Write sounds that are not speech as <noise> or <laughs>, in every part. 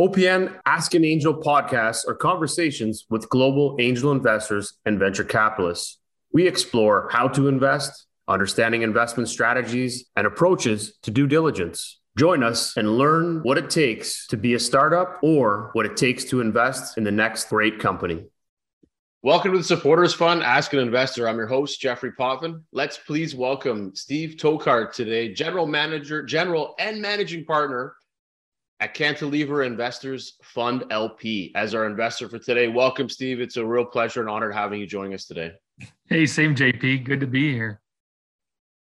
OPN Ask an Angel podcasts are conversations with global angel investors and venture capitalists. We explore how to invest, understanding investment strategies, and approaches to due diligence. Join us and learn what it takes to be a startup or what it takes to invest in the next great company. Welcome to the Supporters Fund, Ask an Investor. I'm your host, Jeffrey Potvin. Let's please welcome Steve Tokart today, General Manager, General and Managing Partner at Cantilever Investors Fund LP as our investor for today. Welcome, Steve. It's a real pleasure and honor having you joining us today. Hey, same JP. Good to be here.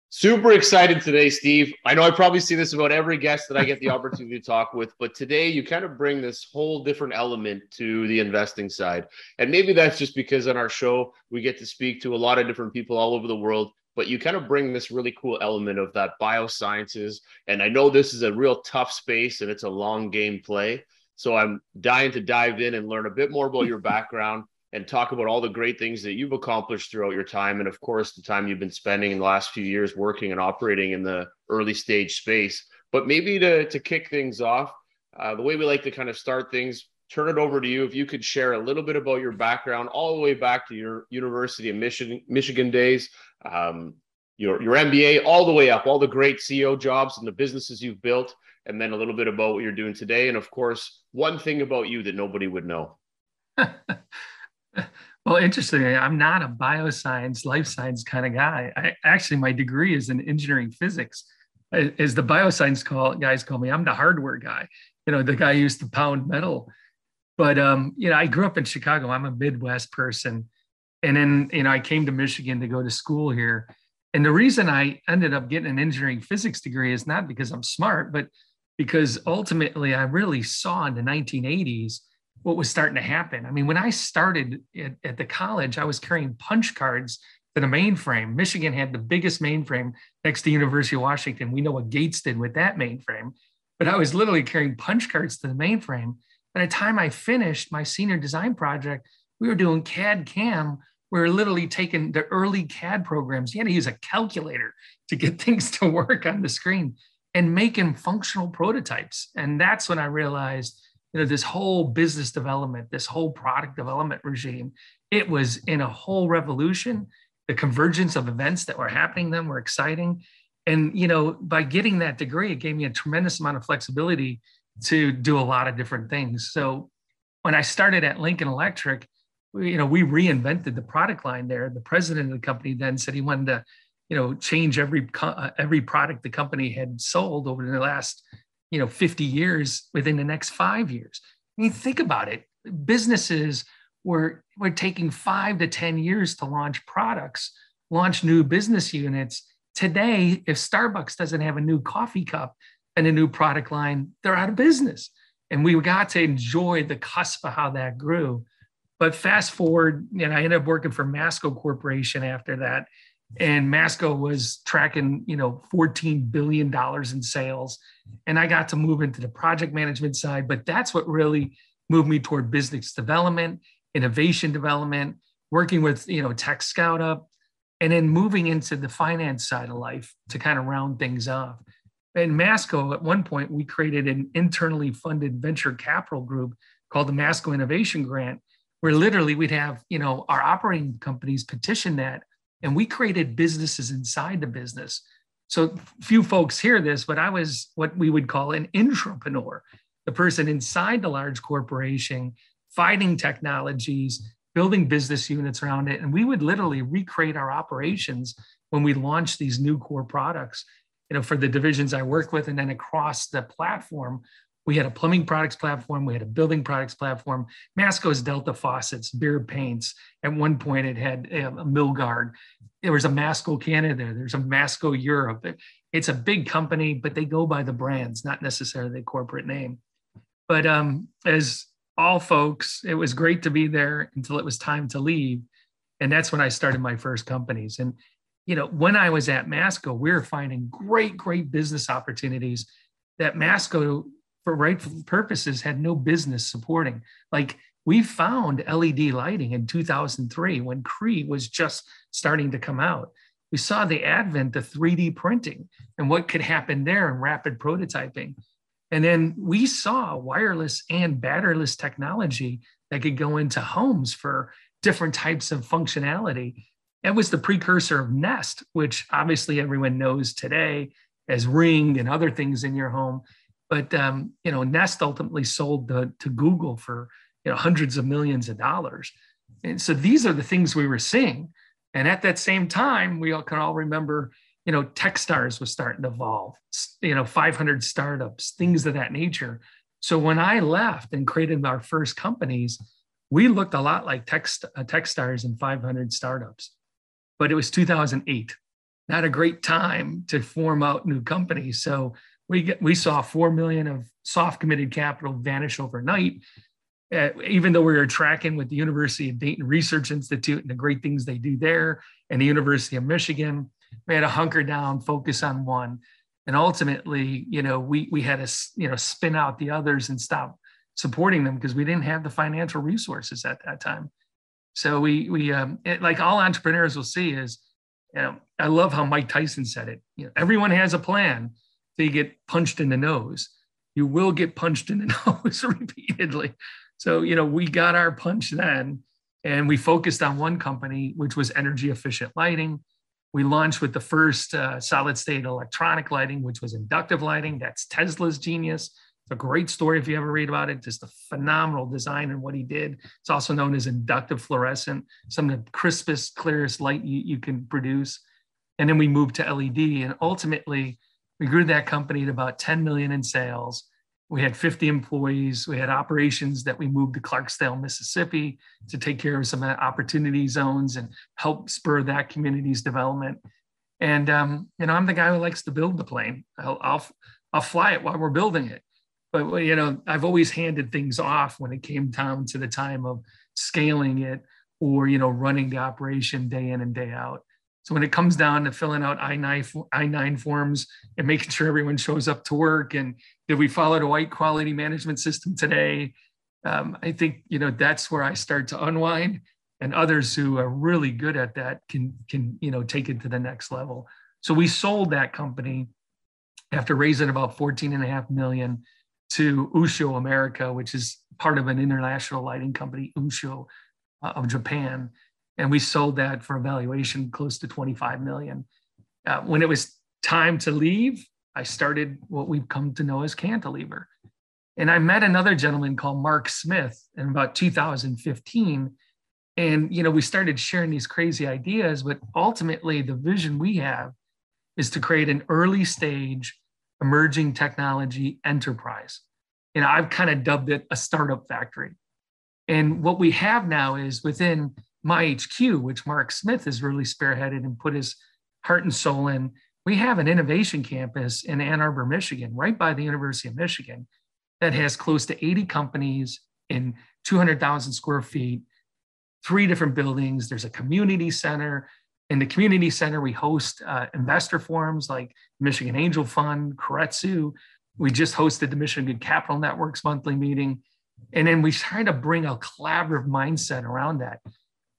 Super excited today, Steve. I know I probably see this about every guest that I get the <laughs> opportunity to talk with, but today you kind of bring this whole different element to the investing side. And maybe that's just because on our show, we get to speak to a lot of different people all over the world but you kind of bring this really cool element of that biosciences. And I know this is a real tough space and it's a long game play. So I'm dying to dive in and learn a bit more about your <laughs> background and talk about all the great things that you've accomplished throughout your time. And of course, the time you've been spending in the last few years working and operating in the early stage space. But maybe to, to kick things off, uh, the way we like to kind of start things, turn it over to you. If you could share a little bit about your background, all the way back to your University of Michigan, Michigan days, um, your your MBA, all the way up, all the great CEO jobs and the businesses you've built, and then a little bit about what you're doing today, and of course, one thing about you that nobody would know. <laughs> well, interestingly, I'm not a bioscience, life science kind of guy. I actually my degree is in engineering physics. As the bioscience call guys call me, I'm the hardware guy. You know, the guy used to pound metal. But um, you know, I grew up in Chicago. I'm a Midwest person and then you know i came to michigan to go to school here. And the reason i ended up getting an engineering physics degree is not because i'm smart but because ultimately i really saw in the 1980s what was starting to happen. I mean when i started at, at the college i was carrying punch cards to the mainframe. Michigan had the biggest mainframe next to the university of washington. We know what gates did with that mainframe. But i was literally carrying punch cards to the mainframe. By the time i finished my senior design project we were doing cad cam we were literally taking the early CAD programs. You had to use a calculator to get <laughs> things to work on the screen and making functional prototypes. And that's when I realized, you know, this whole business development, this whole product development regime, it was in a whole revolution. The convergence of events that were happening then were exciting. And, you know, by getting that degree, it gave me a tremendous amount of flexibility to do a lot of different things. So when I started at Lincoln Electric, you know, we reinvented the product line there. The president of the company then said he wanted to, you know, change every uh, every product the company had sold over the last, you know, 50 years within the next five years. I mean, think about it. Businesses were were taking five to 10 years to launch products, launch new business units. Today, if Starbucks doesn't have a new coffee cup and a new product line, they're out of business. And we got to enjoy the cusp of how that grew but fast forward, and I ended up working for Masco Corporation after that. And Masco was tracking, you know, $14 billion in sales. And I got to move into the project management side. But that's what really moved me toward business development, innovation development, working with, you know, Tech Scout up, and then moving into the finance side of life to kind of round things off. And Masco, at one point, we created an internally funded venture capital group called the Masco Innovation Grant where literally we'd have you know our operating companies petition that and we created businesses inside the business. So few folks hear this but i was what we would call an intrapreneur the person inside the large corporation finding technologies building business units around it. And we would literally recreate our operations when we launched these new core products you know for the divisions i work with and then across the platform we had a plumbing products platform. We had a building products platform. Masco's Delta faucets, Behr paints. At one point, it had um, a Milgard. There was a Masco Canada. There's a Masco Europe. It's a big company, but they go by the brands, not necessarily the corporate name. But um, as all folks, it was great to be there until it was time to leave. And that's when I started my first companies. And, you know, when I was at Masco, we were finding great, great business opportunities that Masco for rightful purposes had no business supporting. Like we found LED lighting in 2003 when Cree was just starting to come out. We saw the advent of 3D printing and what could happen there in rapid prototyping. And then we saw wireless and batteryless technology that could go into homes for different types of functionality. It was the precursor of Nest, which obviously everyone knows today as Ring and other things in your home. But um, you know, Nest ultimately sold the, to Google for you know hundreds of millions of dollars. And so these are the things we were seeing. And at that same time, we all can all remember, you know, Techstars was starting to evolve, you know, 500 startups, things of that nature. So when I left and created our first companies, we looked a lot like Text, uh, Techstars and 500 startups, but it was 2008. Not a great time to form out new companies. So we get, we saw 4 million of soft committed capital vanish overnight uh, even though we were tracking with the University of Dayton Research Institute and the great things they do there, and the University of Michigan, we had to hunker down, focus on one, and ultimately, you know, we we had to you know spin out the others and stop supporting them because we didn't have the financial resources at that time. So we we um, it, like all entrepreneurs will see is, you know, I love how Mike Tyson said it. You know, everyone has a plan. They get punched in the nose. You will get punched in the <laughs> nose repeatedly. So, you know, we got our punch then and we focused on one company, which was energy efficient lighting. We launched with the first uh, solid state electronic lighting, which was inductive lighting. That's Tesla's genius. It's a great story if you ever read about it. Just a phenomenal design and what he did. It's also known as inductive fluorescent, some of the crispest, clearest light you, you can produce. And then we moved to LED, and ultimately we grew that company to about 10 million in sales we had 50 employees. We had operations that we moved to Clarksdale, Mississippi to take care of some opportunity zones and help spur that community's development. And, um, you know, I'm the guy who likes to build the plane. I'll, I'll, I'll fly it while we're building it. But, you know, I've always handed things off when it came down to the time of scaling it or, you know, running the operation day in and day out. So when it comes down to filling out I-9, I-9 forms and making sure everyone shows up to work and did we follow the white quality management system today? Um, I think, you know, that's where I start to unwind and others who are really good at that can, can, you know, take it to the next level. So we sold that company after raising about 14 and a half million to Ushio America, which is part of an international lighting company, Ushio uh, of Japan and we sold that for a valuation close to 25 million. Uh, when it was time to leave, I started what we've come to know as Cantilever. And I met another gentleman called Mark Smith in about 2015. And you know, we started sharing these crazy ideas, but ultimately the vision we have is to create an early stage emerging technology enterprise. Know, I've kind of dubbed it a startup factory. And what we have now is within my HQ, which Mark Smith has really spearheaded and put his heart and soul in, we have an innovation campus in Ann Arbor, Michigan, right by the University of Michigan, that has close to 80 companies in 200,000 square feet, three different buildings. There's a community center. In the community center, we host uh, investor forums like Michigan Angel Fund, Keiretsu. We just hosted the Michigan Capital Network's monthly meeting. And then we try to bring a collaborative mindset around that.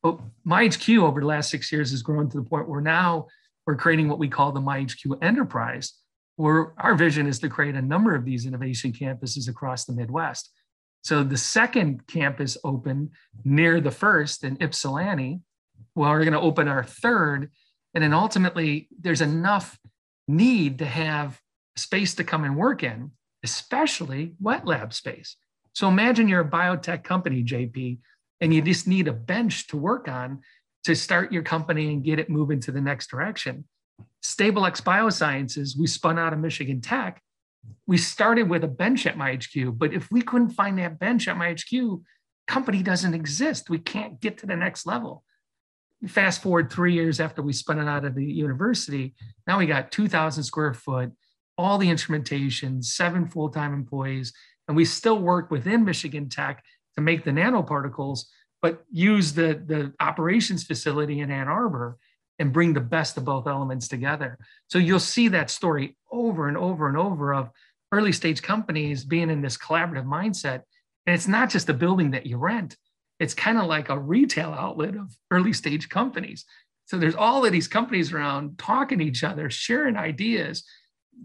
But MyHQ over the last six years has grown to the point where now we're creating what we call the MyHQ enterprise, where our vision is to create a number of these innovation campuses across the Midwest. So the second campus opened near the first in Ypsilanti. Well, we're going to open our third. And then ultimately, there's enough need to have space to come and work in, especially wet lab space. So imagine you're a biotech company, JP, and you just need a bench to work on to start your company and get it moving to the next direction. StableX Biosciences, we spun out of Michigan Tech. We started with a bench at my HQ, but if we couldn't find that bench at my HQ, company doesn't exist. We can't get to the next level. Fast forward three years after we spun it out of the university, now we got 2,000 square foot, all the instrumentation, seven full-time employees, and we still work within Michigan Tech to make the nanoparticles, but use the, the operations facility in Ann Arbor and bring the best of both elements together. So you'll see that story over and over and over of early stage companies being in this collaborative mindset. And it's not just a building that you rent, it's kind of like a retail outlet of early stage companies. So there's all of these companies around talking to each other, sharing ideas.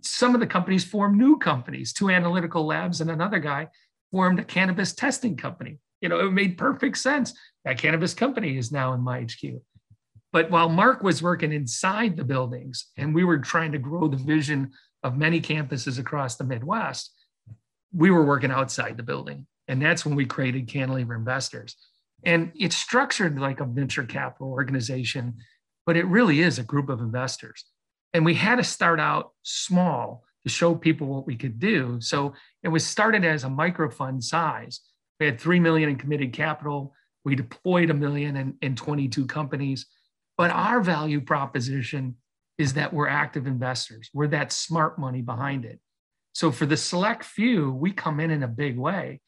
some of the companies form new companies. Two analytical labs and another guy formed a cannabis testing company. You know, it made perfect sense. That cannabis company is now in my HQ. But while Mark was working inside the buildings and we were trying to grow the vision of many campuses across the Midwest, we were working outside the building. And that's when we created Cantilever Investors. And it's structured like a venture capital organization, but it really is a group of investors. And we had to start out small to show people what we could do. So it was started as a micro fund size. We had 3 million in committed capital. We deployed a million in, in 22 companies. But our value proposition is that we're active investors. We're that smart money behind it. So for the select few, we come in in a big way.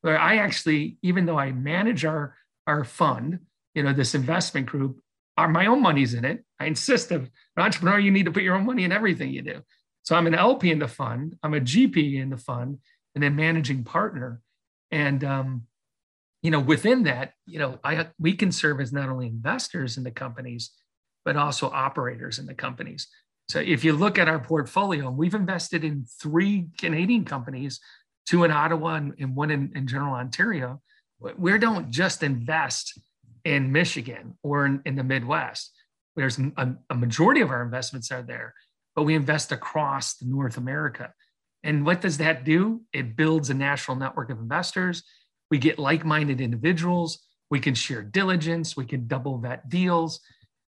Where I actually, even though I manage our our fund, you know, this investment group, our my own money's in it. I insist of an entrepreneur, you need to put your own money in everything you do. So I'm an LP in the fund, I'm a GP in the fund, and then managing partner. And um, you know, within that, you know, I we can serve as not only investors in the companies, but also operators in the companies. So if you look at our portfolio, we've invested in three Canadian companies, two in Ottawa and, and one in, in, General Ontario. We don't just invest in Michigan or in, in the Midwest. There's a, a, majority of our investments are there, but we invest across North America. And what does that do? It builds a national network of investors. We get like-minded individuals. We can share diligence. We can double vet deals.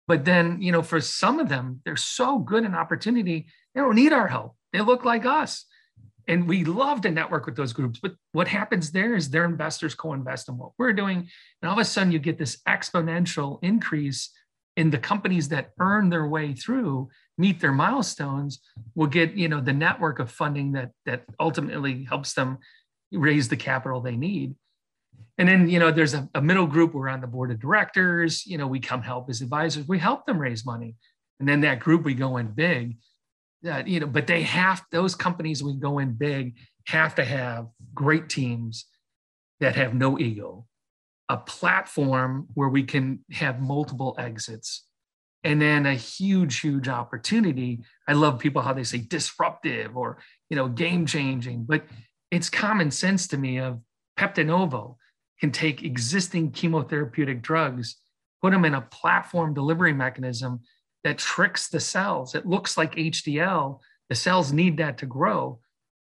But then, you know, for some of them, they're so good an opportunity, they don't need our help. They look like us. And we love to network with those groups. But what happens there is their investors co invest in what we're doing. And all of a sudden, you get this exponential increase in the companies that earn their way through, meet their milestones, will get, you know, the network of funding that that ultimately helps them raise the capital they need. And then you know there's a, a, middle group we're on the board of directors you know we come help as advisors we help them raise money. And then that group we go in big. Uh, you know but they have those companies we go in big have to have great teams that have no ego a platform where we can have multiple exits and then a huge huge opportunity i love people how they say disruptive or you know game changing but it's common sense to me of peptinovo can take existing chemotherapeutic drugs, put them in a platform delivery mechanism that tricks the cells. It looks like HDL. The cells need that to grow.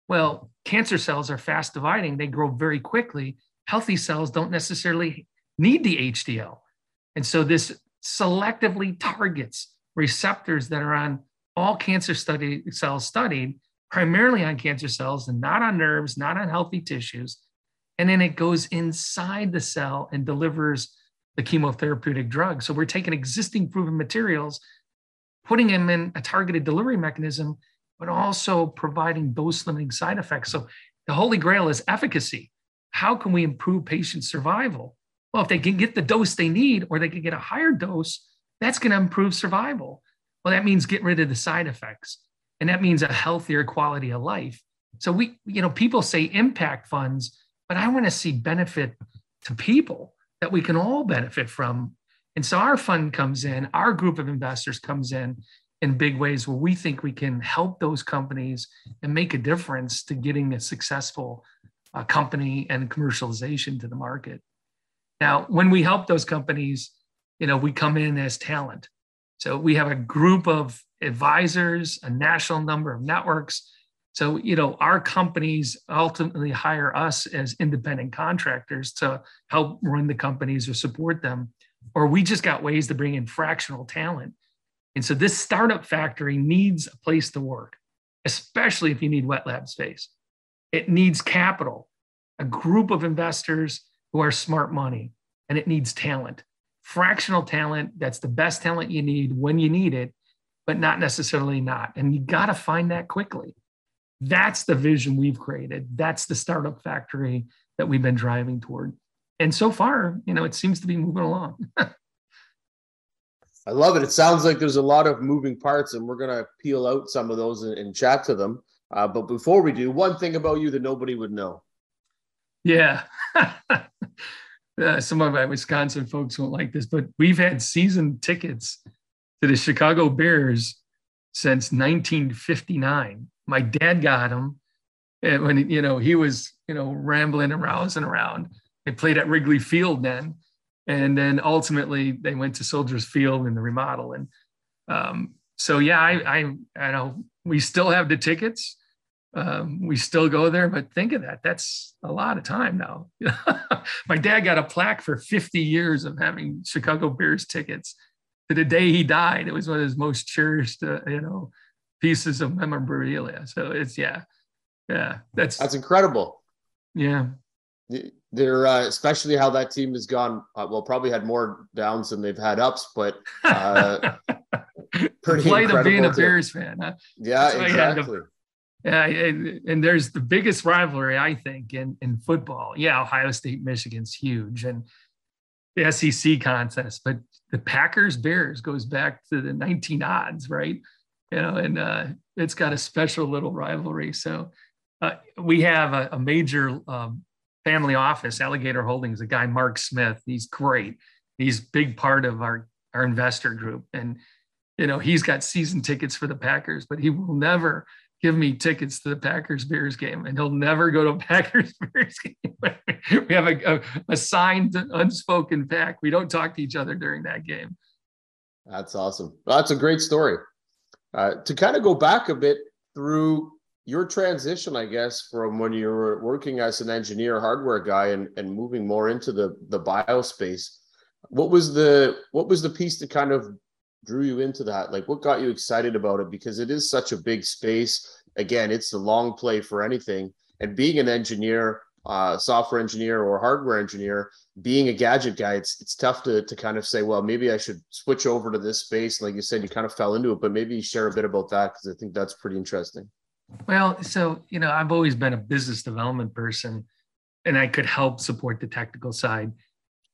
Well, cancer cells are fast dividing, they grow very quickly. Healthy cells don't necessarily need the HDL. And so this selectively targets receptors that are on all cancer study cells studied, primarily on cancer cells and not on nerves, not on healthy tissues and then it goes inside the cell and delivers the chemotherapeutic drug. So we're taking existing proven materials, putting them in a targeted delivery mechanism, but also providing dose limiting side effects. So the holy grail is efficacy. How can we improve patient survival? Well, if they can get the dose they need or they can get a higher dose, that's going to improve survival. Well, that means get rid of the side effects. And that means a healthier quality of life. So we, you know, people say impact funds but I want to see benefit to people that we can all benefit from. And so our fund comes in, our group of investors comes in in big ways where we think we can help those companies and make a difference to getting a successful uh, company and commercialization to the market. Now, when we help those companies, you know, we come in as talent. So we have a group of advisors, a national number of networks so, you know, our companies ultimately hire us as independent contractors to help run the companies or support them. Or we just got ways to bring in fractional talent. And so this startup factory needs a place to work, especially if you need wet lab space. It needs capital, a group of investors who are smart money, and it needs talent. Fractional talent, that's the best talent you need when you need it, but not necessarily not. And you got to find that quickly. That's the vision we've created. That's the startup factory that we've been driving toward. And so far, you know, it seems to be moving along. <laughs> I love it. It sounds like there's a lot of moving parts, and we're going to peel out some of those and, and chat to them. Uh, but before we do, one thing about you that nobody would know. Yeah. <laughs> uh, some of my Wisconsin folks won't like this, but we've had season tickets to the Chicago Bears since 1959. My dad got them and when you know he was you know rambling and rousing around. They played at Wrigley Field then, and then ultimately they went to Soldiers Field in the remodel. And um, so yeah, I, I I know we still have the tickets. Um, we still go there, but think of that. That's a lot of time now. <laughs> My dad got a plaque for 50 years of having Chicago Bears tickets. To the day he died, it was one of his most cherished, uh, you know, pieces of memorabilia. So it's yeah, yeah, that's that's incredible. Yeah, they're uh, especially how that team has gone. Uh, well, probably had more downs than they've had ups, but uh, <laughs> pretty flight of being a Bears fan. Huh? Yeah, exactly. Yeah, and, and, there's the biggest rivalry I think in in football. Yeah, Ohio State Michigan's huge, and the SEC contest, but the Packers Bears goes back to the 19 odds, right? You know, and uh, it's got a special little rivalry. So uh, we have a, a major um, family office, Alligator Holdings, a guy, Mark Smith. He's great. He's big part of our, our investor group. And, you know, he's got season tickets for the Packers, but he will never give me tickets to the Packers Bears game, and he'll never go to a <laughs> Packers Bears game. <laughs> we have a, a, a, signed, unspoken pact. We don't talk to each other during that game. That's awesome. That's a great story. Uh, to kind of go back a bit through your transition, I guess, from when you were working as an engineer, hardware guy, and, and moving more into the the bio space, what was the what was the piece that kind of drew you into that? Like, what got you excited about it? Because it is such a big space. Again, it's a long play for anything. And being an engineer, uh, software engineer or hardware engineer, being a gadget guy, it's it's tough to to kind of say, well, maybe I should switch over to this space. Like you said, you kind of fell into it, but maybe share a bit about that because I think that's pretty interesting. Well, so you know, I've always been a business development person, and I could help support the technical side.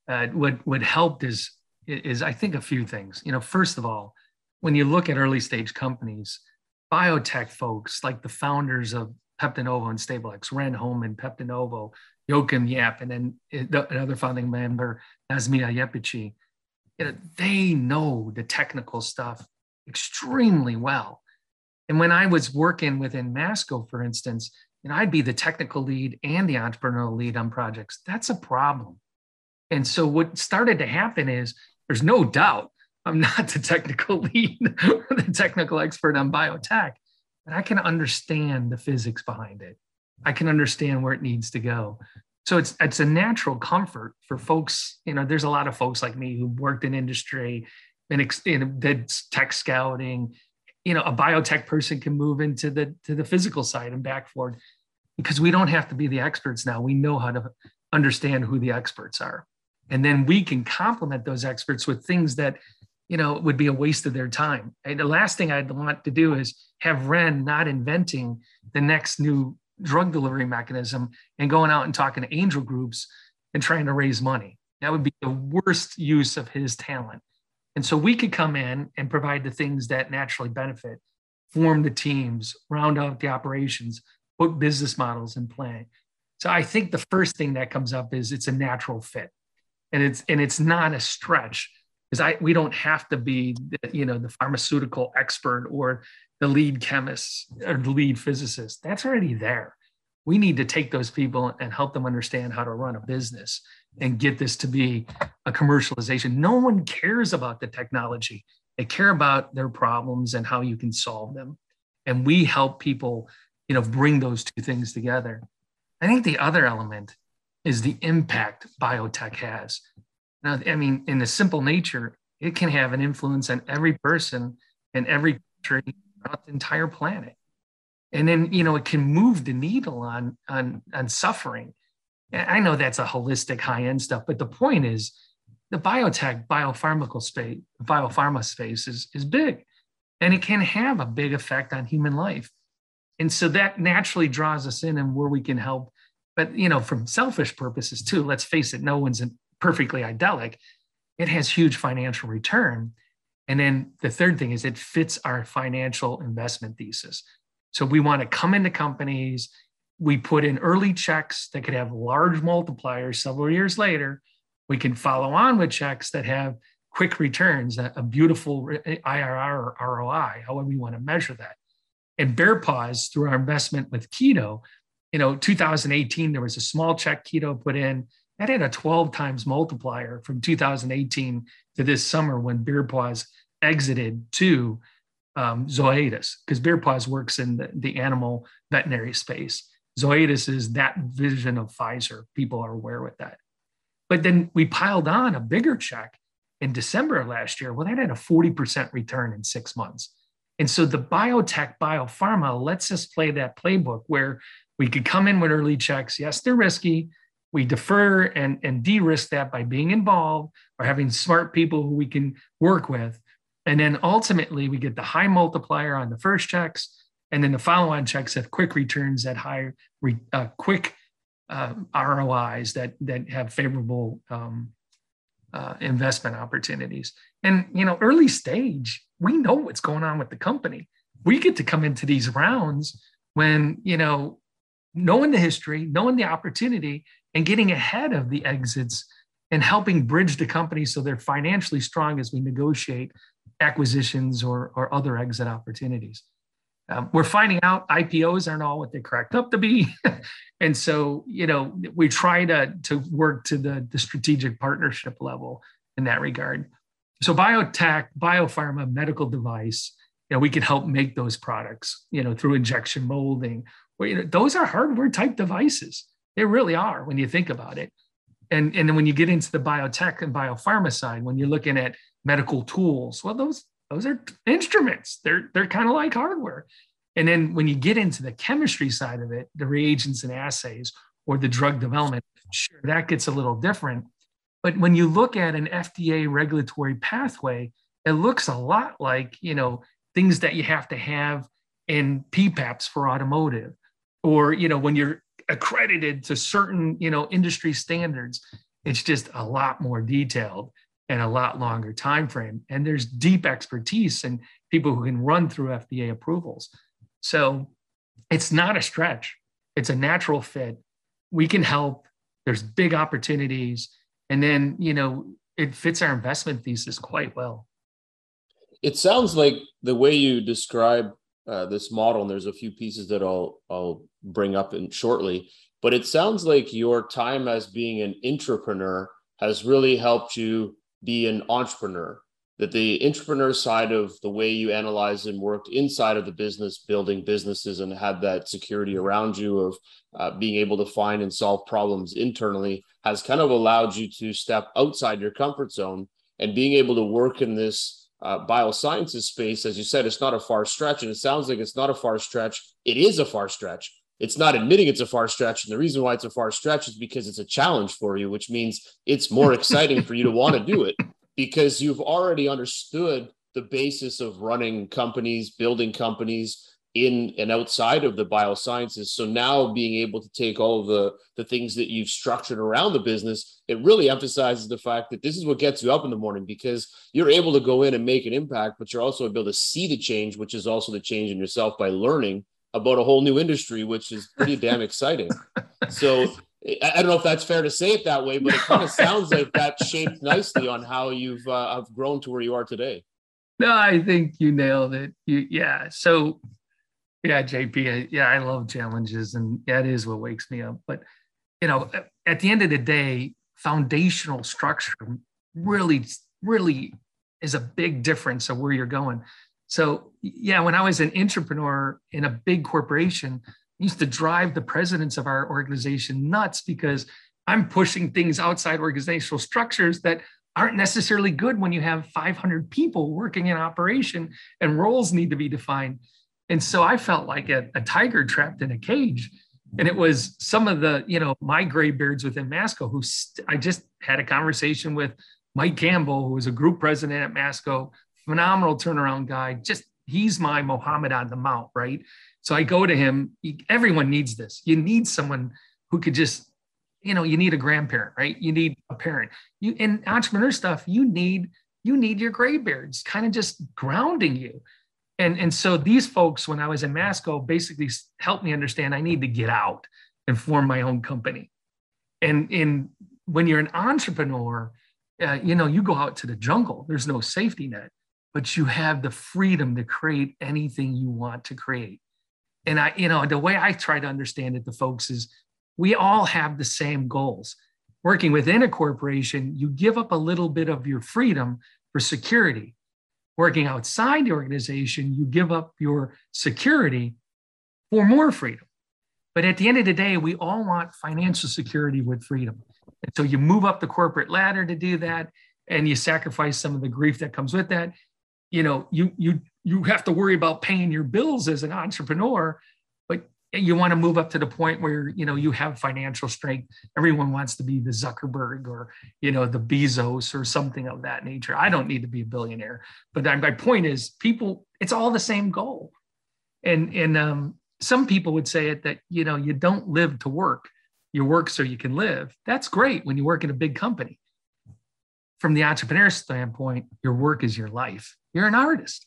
Uh, what what helped is is I think a few things. You know, first of all, when you look at early stage companies, biotech folks like the founders of Peptinovo and StableX, Ren Homan, Peptinovo, Yoke Khin Yap, and then another founding member, Nazmia Yepici, you know, they know the technical stuff extremely well. And when I was working within Masco, for instance, you know, I'd be the technical lead and the entrepreneurial lead on projects. That's a problem. And so what started to happen is there's no doubt I'm not the technical <laughs> lead or the technical expert on biotech, but I can understand the physics behind it. I can understand where it needs to go. So it's it's a natural comfort for folks. You know, there's a lot of folks like me who worked in industry, and did tech scouting, you know a biotech person can move into the to the physical side and back forward because we don't have to be the experts now we know how to understand who the experts are and then we can complement those experts with things that you know would be a waste of their time and the last thing i'd want to do is have ren not inventing the next new drug delivery mechanism and going out and talking to angel groups and trying to raise money that would be the worst use of his talent and so we could come in and provide the things that naturally benefit, form the teams, round out the operations, put business models in play. So I think the first thing that comes up is it's a natural fit. And it's and it's not a stretch because I we don't have to be the, you know the pharmaceutical expert or the lead chemist or the lead physicist. That's already there. We need to take those people and help them understand how to run a business and get this to be a commercialization. No one cares about the technology. They care about their problems and how you can solve them. And we help people, you know, bring those two things together. I think the other element is the impact biotech has. Now, I mean, in the simple nature, it can have an influence on every person and every country throughout the entire planet. And then, you know, it can move the needle on on on suffering I know that's a holistic high end stuff, but the point is the biotech, biopharmaceutical space, biopharma space is, is big and it can have a big effect on human life. And so that naturally draws us in and where we can help. But, you know, from selfish purposes too, let's face it, no one's perfectly idyllic. It has huge financial return. And then the third thing is it fits our financial investment thesis. So we want to come into companies we put in early checks that could have large multipliers several years later. We can follow on with checks that have quick returns, a, beautiful eh, IRR or ROI, however you want to measure that. And Basepaws, through our investment with Keto, you know, 2018, there was a small check Keto put in that had a 12 times multiplier from 2018 to this summer when Basepaws exited to um, Zoetis, because Basepaws works in the, the animal veterinary space. Zoetis is that vision of Pfizer. People are aware with that. But then we piled on a bigger check in December of last year. Well, that had a 40% return in six months. And so the biotech, biopharma lets us play that playbook where we could come in with early checks. Yes, they're risky. We defer and, and de risk that by being involved or having smart people who we can work with. And then ultimately, we get the high multiplier on the first checks. And then the follow on checks have quick returns at high, uh, quick uh, ROIs that, that have favorable um, uh, investment opportunities. And, you know, early stage, we know what's going on with the company. We get to come into these rounds when, you know, knowing the history, knowing the opportunity, and getting ahead of the exits and helping bridge the company so they're financially strong as we negotiate acquisitions or, or other exit opportunities. Um, we're finding out IPOs aren't all what they cracked up to be. <laughs> and so, you know, we try to, to work to the, the strategic partnership level in that regard. So biotech, biopharma, medical device, you know, we can help make those products, you know, through injection molding. You know, those are hardware type devices. They really are when you think about it. And, and then when you get into the biotech and biopharma side, when you're looking at medical tools, well, those those are instruments. They're they're kind of like hardware. And then when you get into the chemistry side of it, the reagents and assays or the drug development, sure, that gets a little different. But when you look at an FDA regulatory pathway, it looks a lot like, you know, things that you have to have in PPAPs for automotive, or, you know, when you're accredited to certain, you know, industry standards, it's just a lot more detailed and a lot longer time frame. And there's deep expertise and people who can run through FDA approvals. So it's not a stretch. It's a natural fit. We can help. There's big opportunities and then you know it fits our investment thesis quite well it sounds like the way you describe uh, this model and there's a few pieces that i'll i'll bring up in shortly but it sounds like your time as being an entrepreneur has really helped you be an entrepreneur that the entrepreneur side of the way you analyze and worked inside of the business, building businesses and had that security around you of uh, being able to find and solve problems internally has kind of allowed you to step outside your comfort zone and being able to work in this uh, biosciences space. As you said, it's not a far stretch, and it sounds like it's not a far stretch. It is a far stretch. It's not admitting it's a far stretch. And the reason why it's a far stretch is because it's a challenge for you, which means it's more <laughs> exciting for you to want to do it because you've already understood the basis of running companies, building companies in and outside of the biosciences. So now being able to take all of the, the things that you've structured around the business, it really emphasizes the fact that this is what gets you up in the morning because you're able to go in and make an impact, but you're also able to see the change, which is also the change in yourself by learning about a whole new industry, which is pretty damn exciting. So I don't know if that's fair to say it that way, but it kind <laughs> of sounds like that shaped nicely on how you've uh, have grown to where you are today. No, I think you nailed it. You, yeah. So, yeah, JP, yeah, I love challenges, and that is what wakes me up. But you know, at the end of the day, foundational structure really, really is a big difference of where you're going. So, yeah, when I was an entrepreneur in a big corporation, used to drive the presidents of our organization nuts because I'm pushing things outside organizational structures that aren't necessarily good when you have 500 people working in operation and roles need to be defined. And so I felt like a, a tiger trapped in a cage. And it was some of the, you know, my gray beards within Masco who st- I just had a conversation with Mike Campbell, who was a group president at Masco, phenomenal turnaround guy. Just he's my Mohammed on the Mount, right? So I go to him. Everyone needs this. You need someone who could just, you know, you need a grandparent, right? You need a parent. You in entrepreneur stuff, you need you need your graybeards, kind of just grounding you. And and so these folks, when I was in Masco, basically helped me understand I need to get out and form my own company. And in when you're an entrepreneur, uh, you know, you go out to the jungle, there's no safety net, but you have the freedom to create anything you want to create. And I, you know, the way I try to understand it the folks is we all have the same goals. Working within a corporation, you give up a little bit of your freedom for security. Working outside the organization, you give up your security for more freedom. But at the end of the day, we all want financial security with freedom. And so you move up the corporate ladder to do that, and you sacrifice some of the grief that comes with that. You know, you you you have to worry about paying your bills as an entrepreneur, you want to move up to the point where you know you have financial strength. Everyone wants to be the Zuckerberg or you know the Bezos or something of that nature. I don't need to be a billionaire, but my point is, people, it's all the same goal. And and um, some people would say it that you know you don't live to work you work so you can live that's great when you work in a big company from the entrepreneur standpoint your work is your life you're an artist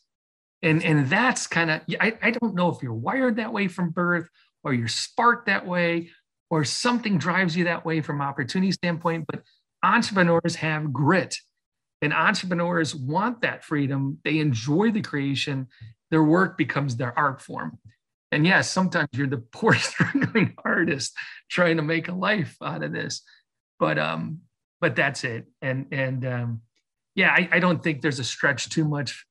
and and that's kind of I, I don't know if you're wired that way from birth or you're sparked that way or something drives you that way from opportunity standpoint but entrepreneurs have grit and entrepreneurs want that freedom they enjoy the creation their work becomes their art form and yes, sometimes you're the <laughs> poor struggling artist trying to make a life out of this. But um, but that's it. And and um, yeah, I, I don't think there's a stretch too much.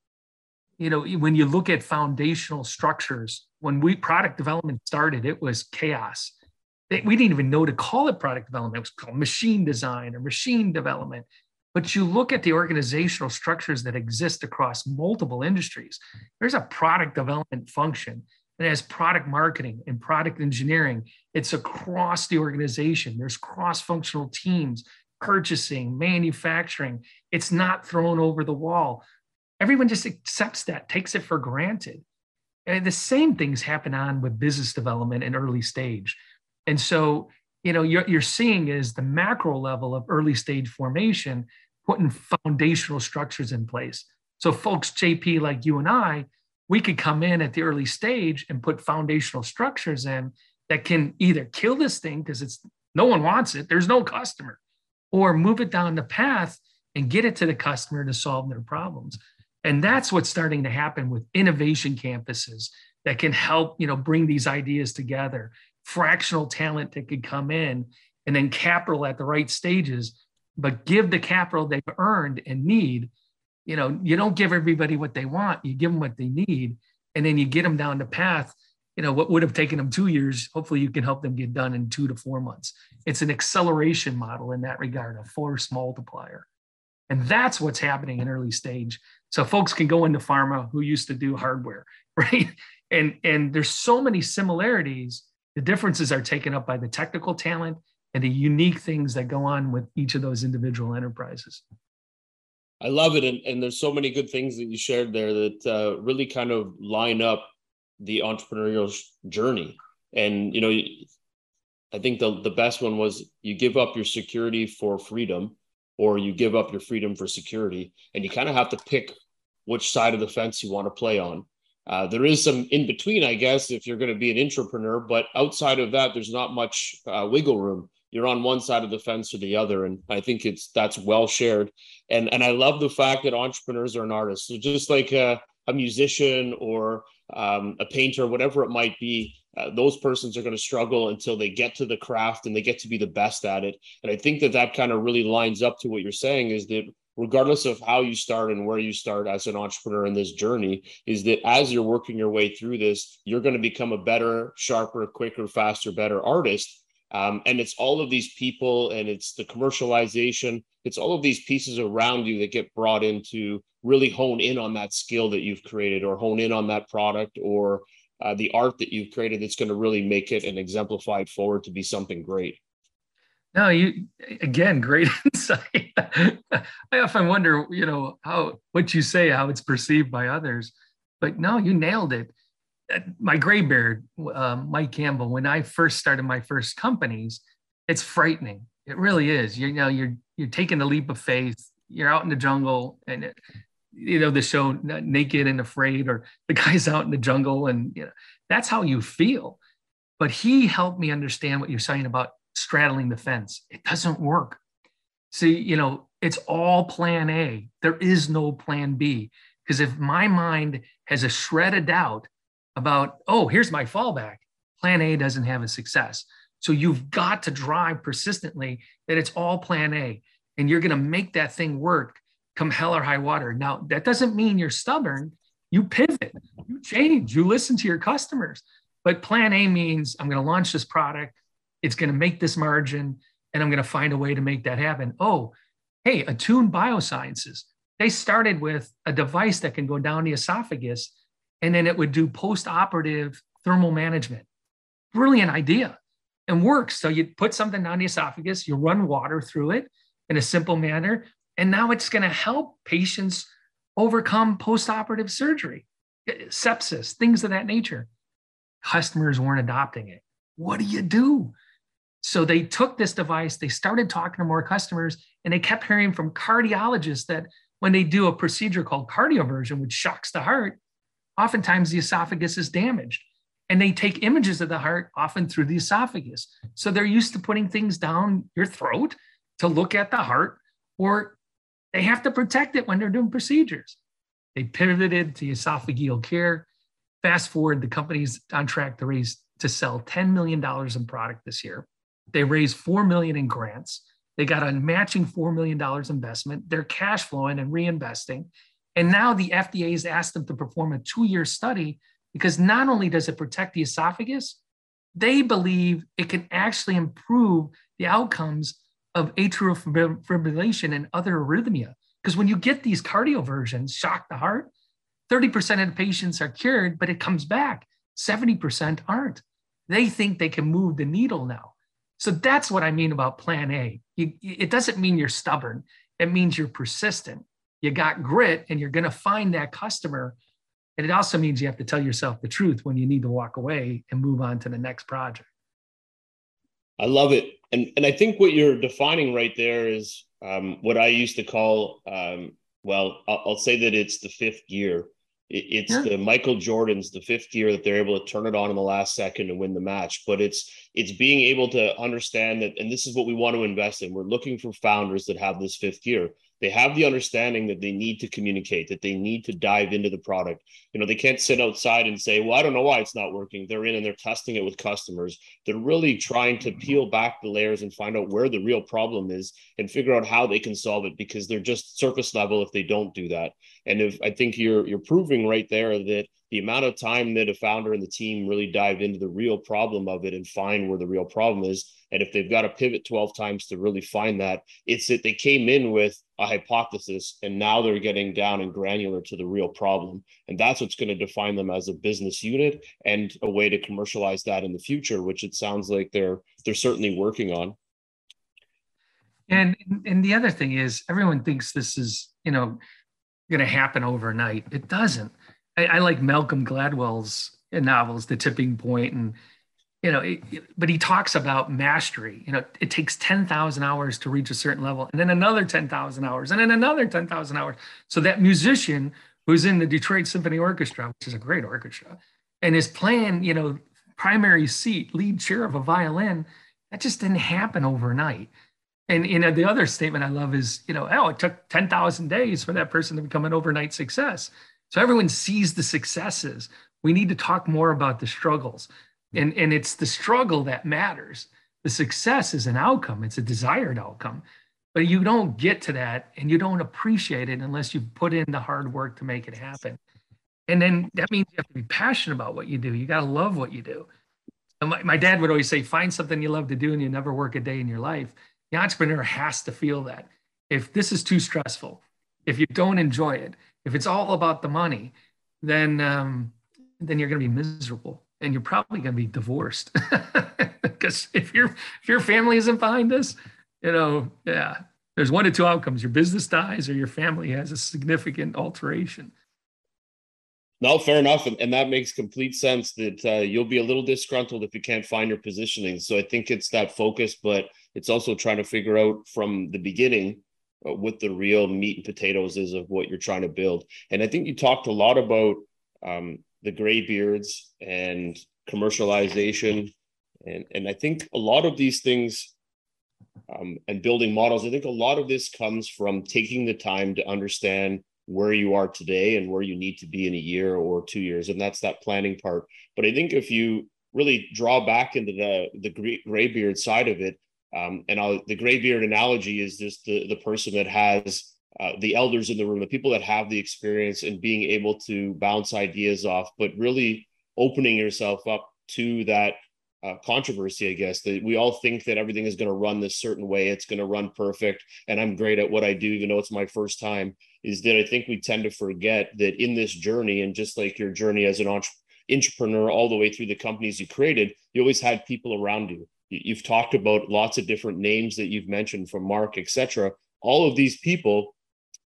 You know, when you look at foundational structures, when we product development started, it was chaos. We didn't even know to call it product development. It was called machine design or machine development. But you look at the organizational structures that exist across multiple industries, there's a product development function it has product marketing and product engineering. It's across the organization. There's cross-functional teams, purchasing, manufacturing. It's not thrown over the wall. Everyone just accepts that, takes it for granted. And the same things happen on with business development and early stage. And so, you know, you're, you're seeing is the macro level of early stage formation, putting foundational structures in place. So folks, JP, like you and I, we could come in at the early stage and put foundational structures in that can either kill this thing because it's no one wants it, there's no customer, or move it down the path and get it to the customer to solve their problems. And that's what's starting to happen with innovation campuses that can help, you know, bring these ideas together, fractional talent that could come in and then capital at the right stages, but give the capital they've earned and need you know, you don't give everybody what they want, you give them what they need, and then you get them down the path. You know, what would have taken them two years, hopefully you can help them get done in two to four months. It's an acceleration model in that regard, a force multiplier. And that's what's happening in early stage. So folks can go into pharma who used to do hardware, <laughs> right? And and there's so many similarities. The differences are taken up by the technical talent and the unique things that go on with each of those individual enterprises. I love it, and, and there's so many good things that you shared there that uh, really kind of line up the entrepreneurial journey. And you know, I think the the best one was you give up your security for freedom, or you give up your freedom for security, and you kind of have to pick which side of the fence you want to play on. Uh, there is some in between, I guess, if you're going to be an entrepreneur, but outside of that, there's not much uh, wiggle room. You're on one side of the fence or the other and i think it's that's well shared. And and i love the fact that entrepreneurs are an artist. So just like a, a musician or um, a painter whatever it might be uh, those persons are going to struggle until they get to the craft and they get to be the best at it. And i think that that kind of really lines up to what you're saying is that regardless of how you start and where you start as an entrepreneur in this journey is that as you're working your way through this you're going to become a better sharper quicker faster better artist. Um, and it's all of these people and it's the commercialization, it's all of these pieces around you that get brought in to really hone in on that skill that you've created or hone in on that product or uh, the art that you've created that's going to really make it and exemplify it forward to be something great. No, you again, great <laughs> insight. I often wonder, you know, how what you say, how it's perceived by others. But no, you nailed it my gray beard, uh, Mike Campbell, when I first started my first companies, it's frightening. It really is. You know, you're you're taking a leap of faith. You're out in the jungle, and it, you know the show uh, Naked and Afraid, or the <laughs> guys out in the jungle, and you know that's how you feel. But he helped me understand what you're saying about straddling the fence. It doesn't work. See, you know, It's all plan A. There is no plan B. Because if my mind has a shred of doubt about, oh, here's my fallback, plan A doesn't have a success. So you've got to drive persistently that it's all plan A and you're going to make that thing work come hell or high water. Now, that doesn't mean you're stubborn. You pivot, you change, you listen to your customers. But plan A means I'm going to launch this product, it's going to make this margin, and I'm going to find a way to make that happen. Oh, hey, Attune Biosciences, they started with a device that can go down the esophagus and then it would do post operative thermal management. Brilliant idea and works. So you put something down the esophagus, you run water through it in a simple manner, and now it's going to help patients overcome post operative surgery, eh, sepsis, things of that nature. Customers weren't adopting it. What do you do? So they took this device, they started talking to more customers, and they kept hearing from cardiologists that when they do a procedure called cardioversion, which shocks the heart, oftentimes the esophagus is damaged. And they take images of the heart often through the esophagus. So they're used to putting things down your throat to look at the heart, or they have to protect it when they're doing procedures. They pivoted to esophageal care. Fast forward, the company's on track to raise to sell $10 million in product this year. They raised 4 million in grants. They got a matching $4 million investment. They're cash flowing and reinvesting. And now the FDA has asked them to perform a two year study because not only does it protect the esophagus, they believe it can actually improve the outcomes of atrial fibrillation and other arrhythmia. Because when you get these cardioversions, shock the heart, 30% of the patients are cured, but it comes back. 70% aren't. They think they can move the needle now. So that's what I mean about plan A. You, it doesn't mean you're stubborn, it means you're persistent. You got grit and you're going to find that customer. And it also means you have to tell yourself the truth when you need to walk away and move on to the next project. I love it. And, and I think what you're defining right there is um, what I used to call, um, well, I'll, I'll, say that it's the fifth gear it's yeah. the Michael Jordan's the fifth year that they're able to turn it on in the last second and win the match. But it's it's being able to understand that, and this is what we want to invest in. We're looking for founders that have this fifth gear they have the understanding that they need to communicate that they need to dive into the product. You know they can't sit outside and say well i don't know why it's not working. They're in and they're testing it with customers. They're really trying to peel back the layers and find out where the real problem is and figure out how they can solve it because they're just surface level if they don't do that. And if i think you're you're proving right there that the amount of time that a founder and the team really dive into the real problem of it and find where the real problem is. And if they've got to pivot 12 times to really find that it's that they came in with a hypothesis and now they're getting down and granular to the real problem. And that's what's going to define them as a business unit and a way to commercialize that in the future which it sounds like they're they're certainly working on. And and the other thing is everyone thinks this is you know going to happen overnight. It doesn't I, I like Malcolm Gladwell's novels, The Tipping Point, and you know, it, but he talks about mastery. You know, it takes 10,000 hours to reach a certain level, and then another 10,000 hours, and then another 10,000 hours. So that musician who's in the Detroit Symphony Orchestra, which is a great orchestra, and is playing, you know, primary seat, lead chair of a violin, that just didn't happen overnight. And you know, the other statement I love is, you know, oh, it took 10,000 days for that person to become an overnight success. So everyone sees the successes. We need to talk more about the struggles. And, and it's the struggle that matters. The success is an outcome, it's a desired outcome. But you don't get to that and you don't appreciate it unless you put in the hard work to make it happen. And then that means you have to be passionate about what you do. You got to love what you do. My, my dad would always say, find something you love to do and you never work a day in your life. The entrepreneur has to feel that. If this is too stressful, if you don't enjoy it, if it's all about the money, then um, then you're going to be miserable and you're probably going to be divorced <laughs> because if your if your family isn't behind this, you know, yeah, there's one of two outcomes: your business dies or your family has a significant alteration. No, fair enough, and, and that makes complete sense. That uh, you'll be a little disgruntled if you can't find your positioning. So I think it's that focus, but it's also trying to figure out from the beginning what the real meat and potatoes is of what you're trying to build. And I think you talked a lot about um, the gray beards and commercialization. And, and I think a lot of these things um, and building models. I think a lot of this comes from taking the time to understand where you are today and where you need to be in a year or two years, and that's that planning part. But I think if you really draw back into the the graybeard side of it, um, and I'll, the graybeard analogy is just the the person that has uh, the elders in the room, the people that have the experience and being able to bounce ideas off, but really opening yourself up to that uh, controversy, I guess, that we all think that everything is going to run this certain way. It's going to run perfect. And I'm great at what I do, even though it's my first time. Is that I think we tend to forget that in this journey, and just like your journey as an entrepreneur, all the way through the companies you created, you always had people around you. You've talked about lots of different names that you've mentioned from Mark, etc. All of these people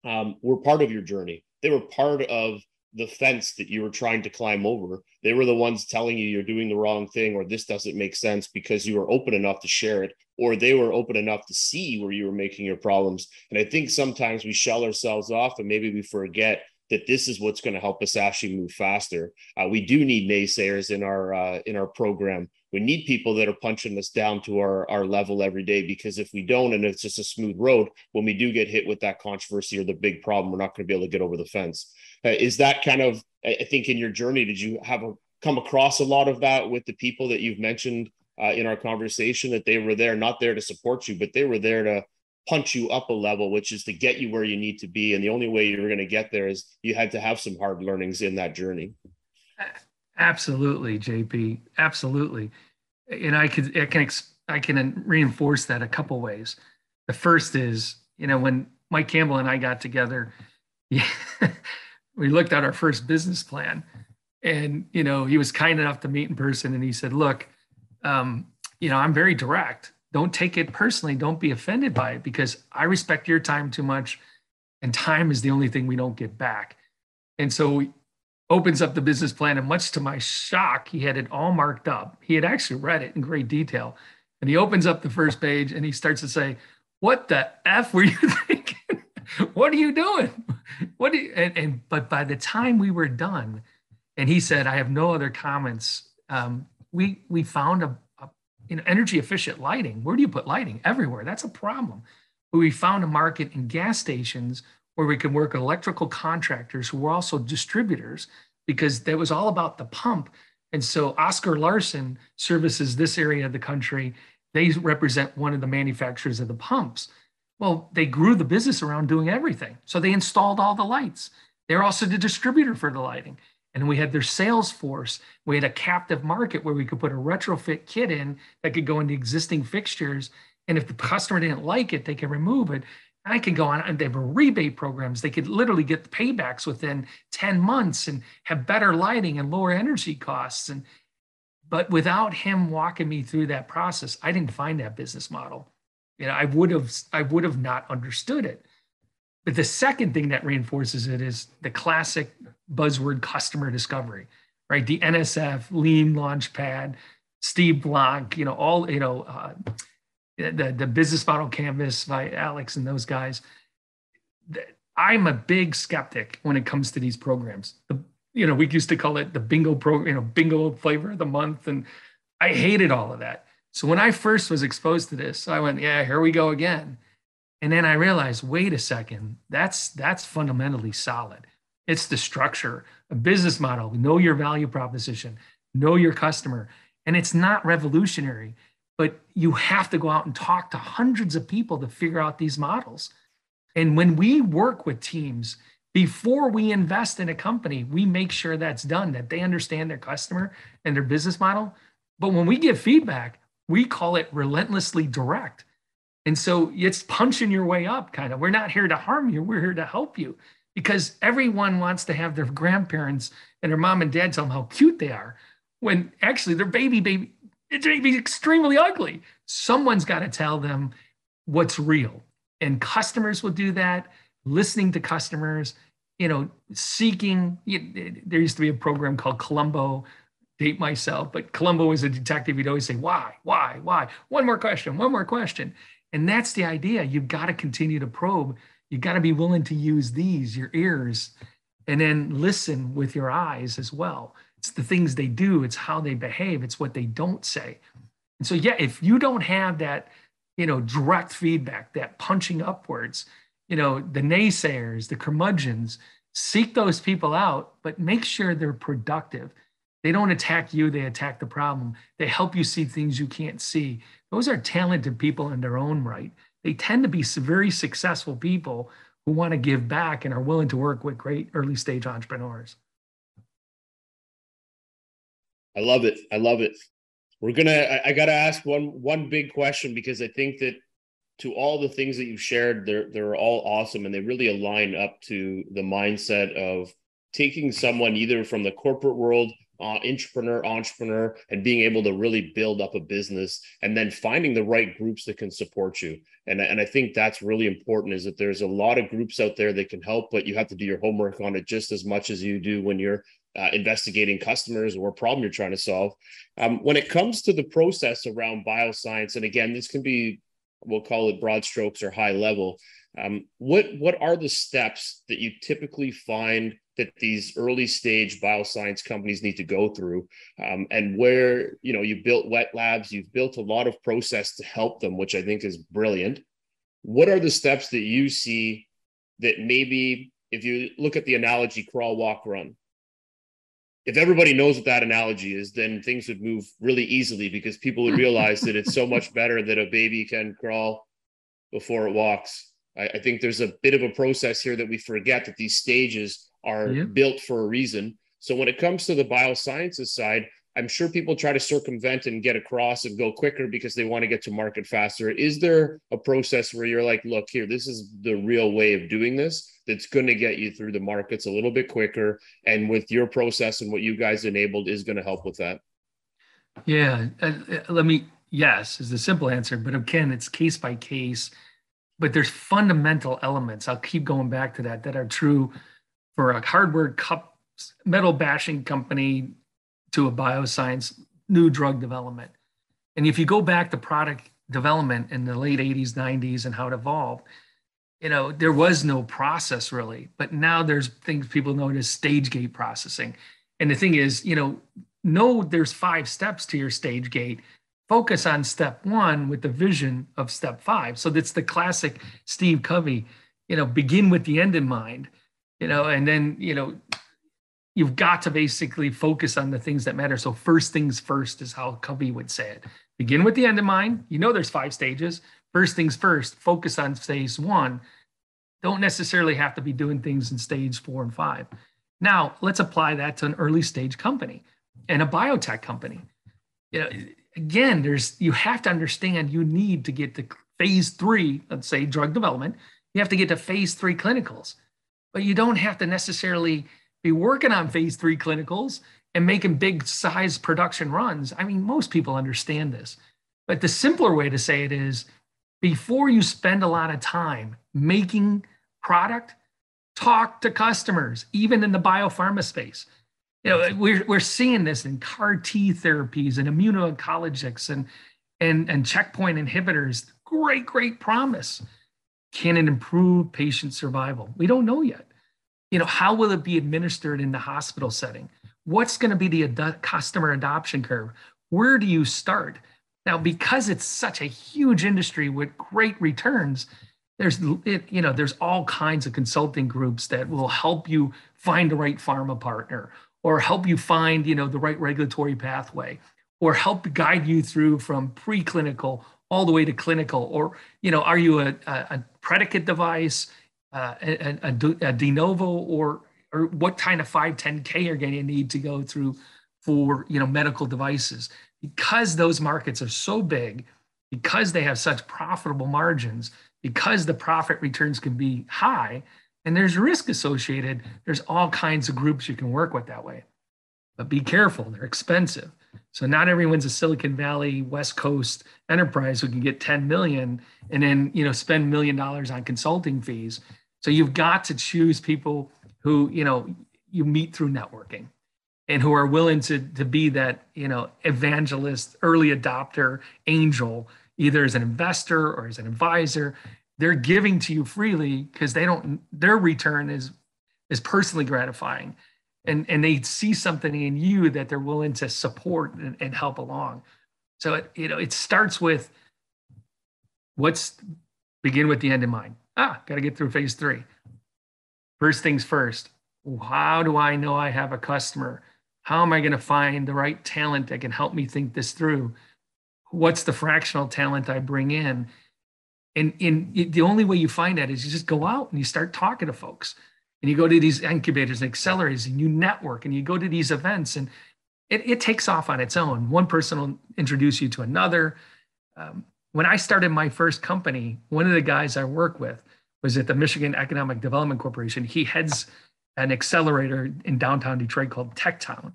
um, were part of your journey. They were part of the fence that you were trying to climb over. They were the ones telling you you're doing the wrong thing or this doesn't make sense because you were open enough to share it, or they were open enough to see where you were making your problems. And I think sometimes we shell ourselves off and maybe we forget that this is what's going to help us actually move faster. Uh, we do need naysayers in our uh, in our program. We need people that are punching us down to our our level every day because if we don't, and it's just a smooth road, when we do get hit with that controversy or the big problem, we're not going to be able to get over the fence. Uh, is that kind of I think in your journey, did you have a come across a lot of that with the people that you've mentioned uh, in our conversation that they were there, not there to support you, but they were there to punch you up a level, which is to get you where you need to be. And the only way you're going to get there is you had to have some hard learnings in that journey. Absolutely, JP. Absolutely. And I could, I can, I can reinforce that a couple ways. The first is, you know, when Mike Campbell and I got together, yeah, <laughs> we looked at our first business plan and, you know, he was kind enough to meet in person and he said, look, um, you know, I'm very direct don't take it personally. Don't be offended by it because I respect your time too much. And time is the only thing we don't get back. And so opens up the business plan. And much to my shock, he had it all marked up. He had actually read it in great detail. And he opens up the first page and he starts to say, What the F were you <laughs> thinking? what are you doing? What do you, and, and, but by the time we were done, and he said, I have no other comments. Um, we we found a you know, energy efficient lighting. Where do you put lighting? Everywhere. That's a problem. But we found a market in gas stations where we can work electrical contractors who were also distributors because that was all about the pump. And so Oscar Larson services this area of the country. They represent one of the manufacturers of the pumps. Well, they grew the business around doing everything. So they installed all the lights. They're also the distributor for the lighting and we had their sales force. We had a captive market where we could put a retrofit kit in that could go into existing fixtures. And if the customer didn't like it, they could remove it. I could go on and they were rebate programs. They could literally get the paybacks within 10 months and have better lighting and lower energy costs. And but without him walking me through that process, I didn't find that business model. You know, I would have I would have not understood it. But the second thing that reinforces it is the classic buzzword customer discovery, right? The NSF, Lean Launchpad, Steve Blank, you know, all, you know, uh, the, the business model canvas by Alex and those guys. I'm a big skeptic when it comes to these programs. The, you know, we used to call it the bingo program, you know, bingo flavor of the month. And I hated all of that. So when I first was exposed to this, I went, yeah, here we go again. And then I realized, wait a second, that's that's fundamentally solid. It's the structure, a business model, know your value proposition, know your customer. And it's not revolutionary, but you have to go out and talk to hundreds of people to figure out these models. And when we work with teams, before we invest in a company, we make sure that's done, that they understand their customer and their business model. But when we give feedback, we call it relentlessly direct. And so it's punching your way up, kind of. We're not here to harm you, we're here to help you because everyone wants to have their grandparents and their mom and dad tell them how cute they are when actually their baby, baby, it's be extremely ugly. Someone's got to tell them what's real. And customers will do that, listening to customers, you know, seeking. There used to be a program called Columbo, date myself, but Columbo was a detective. He'd always say, Why, why, why? One more question, one more question. And that's the idea. You've got to continue to probe. You've got to be willing to use these, your ears, and then listen with your eyes as well. It's the things they do, it's how they behave, it's what they don't say. And so, yeah, if you don't have that you know, direct feedback, that punching upwards, you know, the naysayers, the curmudgeons, seek those people out, but make sure they're productive. They don't attack you, they attack the problem. They help you see things you can't see. Those are talented people in their own right. They tend to be very successful people who want to give back and are willing to work with great early stage entrepreneurs. I love it. I love it. We're gonna. I, I got to ask one one big question because I think that to all the things that you've shared, they're they're all awesome and they really align up to the mindset of taking someone either from the corporate world uh, entrepreneur, entrepreneur, and being able to really build up a business, and then finding the right groups that can support you. And and I think that's really important. Is that there's a lot of groups out there that can help, but you have to do your homework on it just as much as you do when you're uh, investigating customers or problem you're trying to solve. Um, when it comes to the process around bioscience, and again, this can be we'll call it broad strokes or high level. Um, what what are the steps that you typically find that these early stage bioscience companies need to go through um, and where you know you built wet labs you've built a lot of process to help them which i think is brilliant what are the steps that you see that maybe if you look at the analogy crawl walk run if everybody knows what that analogy is then things would move really easily because people would realize that it's so <laughs> much better that a baby can crawl before it walks I, I think there's a bit of a process here that we forget that these stages are yeah. built for a reason. So when it comes to the biosciences side, I'm sure people try to circumvent and get across and go quicker because they want to get to market faster. Is there a process where you're like, look, here, this is the real way of doing this that's going to get you through the markets a little bit quicker? And with your process and what you guys enabled is going to help with that? Yeah. Uh, uh, let me, yes, is the simple answer. But again, it's case by case. But there's fundamental elements. I'll keep going back to that that are true for a hardware cup metal bashing company to a bioscience new drug development. And if you go back to product development in the late 80s, 90s, and how it evolved, you know, there was no process really. But now there's things people know as stage gate processing. And the thing is, you know, know there's five steps to your stage gate. Focus on step one with the vision of step five. So that's the classic Steve Covey, you know, begin with the end in mind you know, and then, you know, you've got to basically focus on the things that matter. So first things first is how Covey would say it. Begin with the end in mind. You know, there's five stages. First things first, focus on phase one. Don't necessarily have to be doing things in stage four and five. Now, let's apply that to an early stage company and a biotech company. You know, again, there's you have to understand you need to get to phase three, let's say drug development. You have to get to phase three clinicals but you don't have to necessarily be working on phase three clinicals and making big size production runs. I mean, most people understand this. But the simpler way to say it is before you spend a lot of time making product, talk to customers, even in the biopharma space. You know, we're, we're seeing this in CAR T therapies and immuno-oncologics and, and, and checkpoint inhibitors. Great, great promise. Can it improve patient survival? We don't know yet. You know, how will it be administered in the hospital setting? What's going to be the ad- customer adoption curve? Where do you start? Now, because it's such a huge industry with great returns, there's it, you know there's all kinds of consulting groups that will help you find the right pharma partner or help you find you know the right regulatory pathway or help guide you through from preclinical all the way to clinical or you know are you a, a, a predicate device uh, a, a, a, de novo or or what kind of 510k are going to need to go through for you know medical devices. Because those markets are so big because they have such profitable margins because the profit returns can be high and there's risk associated there's all kinds of groups you can work with that way. But be careful they're expensive. So not everyone's a Silicon Valley West Coast enterprise who can get 10 million and then you know spend million dollars on consulting fees. So you've got to choose people who you know you meet through networking and who are willing to to be that you know evangelist, early adopter, angel, either as an investor or as an advisor. They're giving to you freely because they don't their return is is personally gratifying and and they see something in you that they're willing to support and, and help along so it you know it starts with what's begin with the end in mind? Ah, got to get through phase three. First things first, how do I know I have a customer? How am I going to find the right talent that can help me think this through? What's the fractional talent I bring in? And, and the only way you find that is you just go out and you start talking to folks and you go to these incubators and accelerators and you network and you go to these events and it, it takes off on its own. One person will introduce you to another. Um, when I started my first company, one of the guys I work with was at the Michigan Economic Development Corporation. He heads an accelerator in downtown Detroit called Techtown.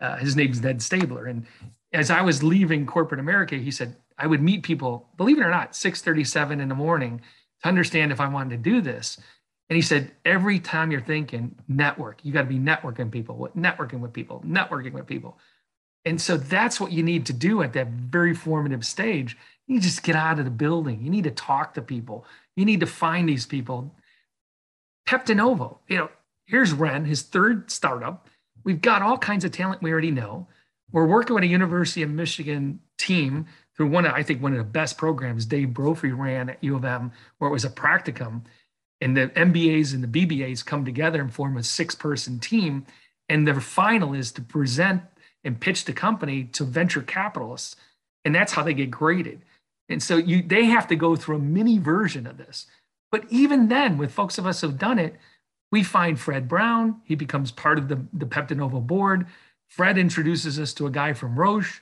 Uh, his name's Ned Staebler. And as I was leaving corporate America, he said, I would meet people, believe it or not, 637 in the morning to understand if I wanted to do this. And he said, every time you're thinking network, you got to be networking people, networking with people, networking with people. And so that's what you need to do at that very formative stage. You just get out of the building. You need to talk to people. You need to find these people. Peptinovo, you know, here's Ren, his third startup. We've got all kinds of talent we already know. We're working with a University of Michigan team through one of, I think, one of the best programs Dave Brophy ran at U of M, where it was a practicum and the MBAs and the BBAs come together and form a six person team. And their final is to present and pitch the company to venture capitalists. And that's how they get graded. And so you they have to go through a mini version of this. But even then, with folks of us who've done it, we find Fred Brown. He becomes part of the, the Peptinovo board. Fred introduces us to a guy from Roche.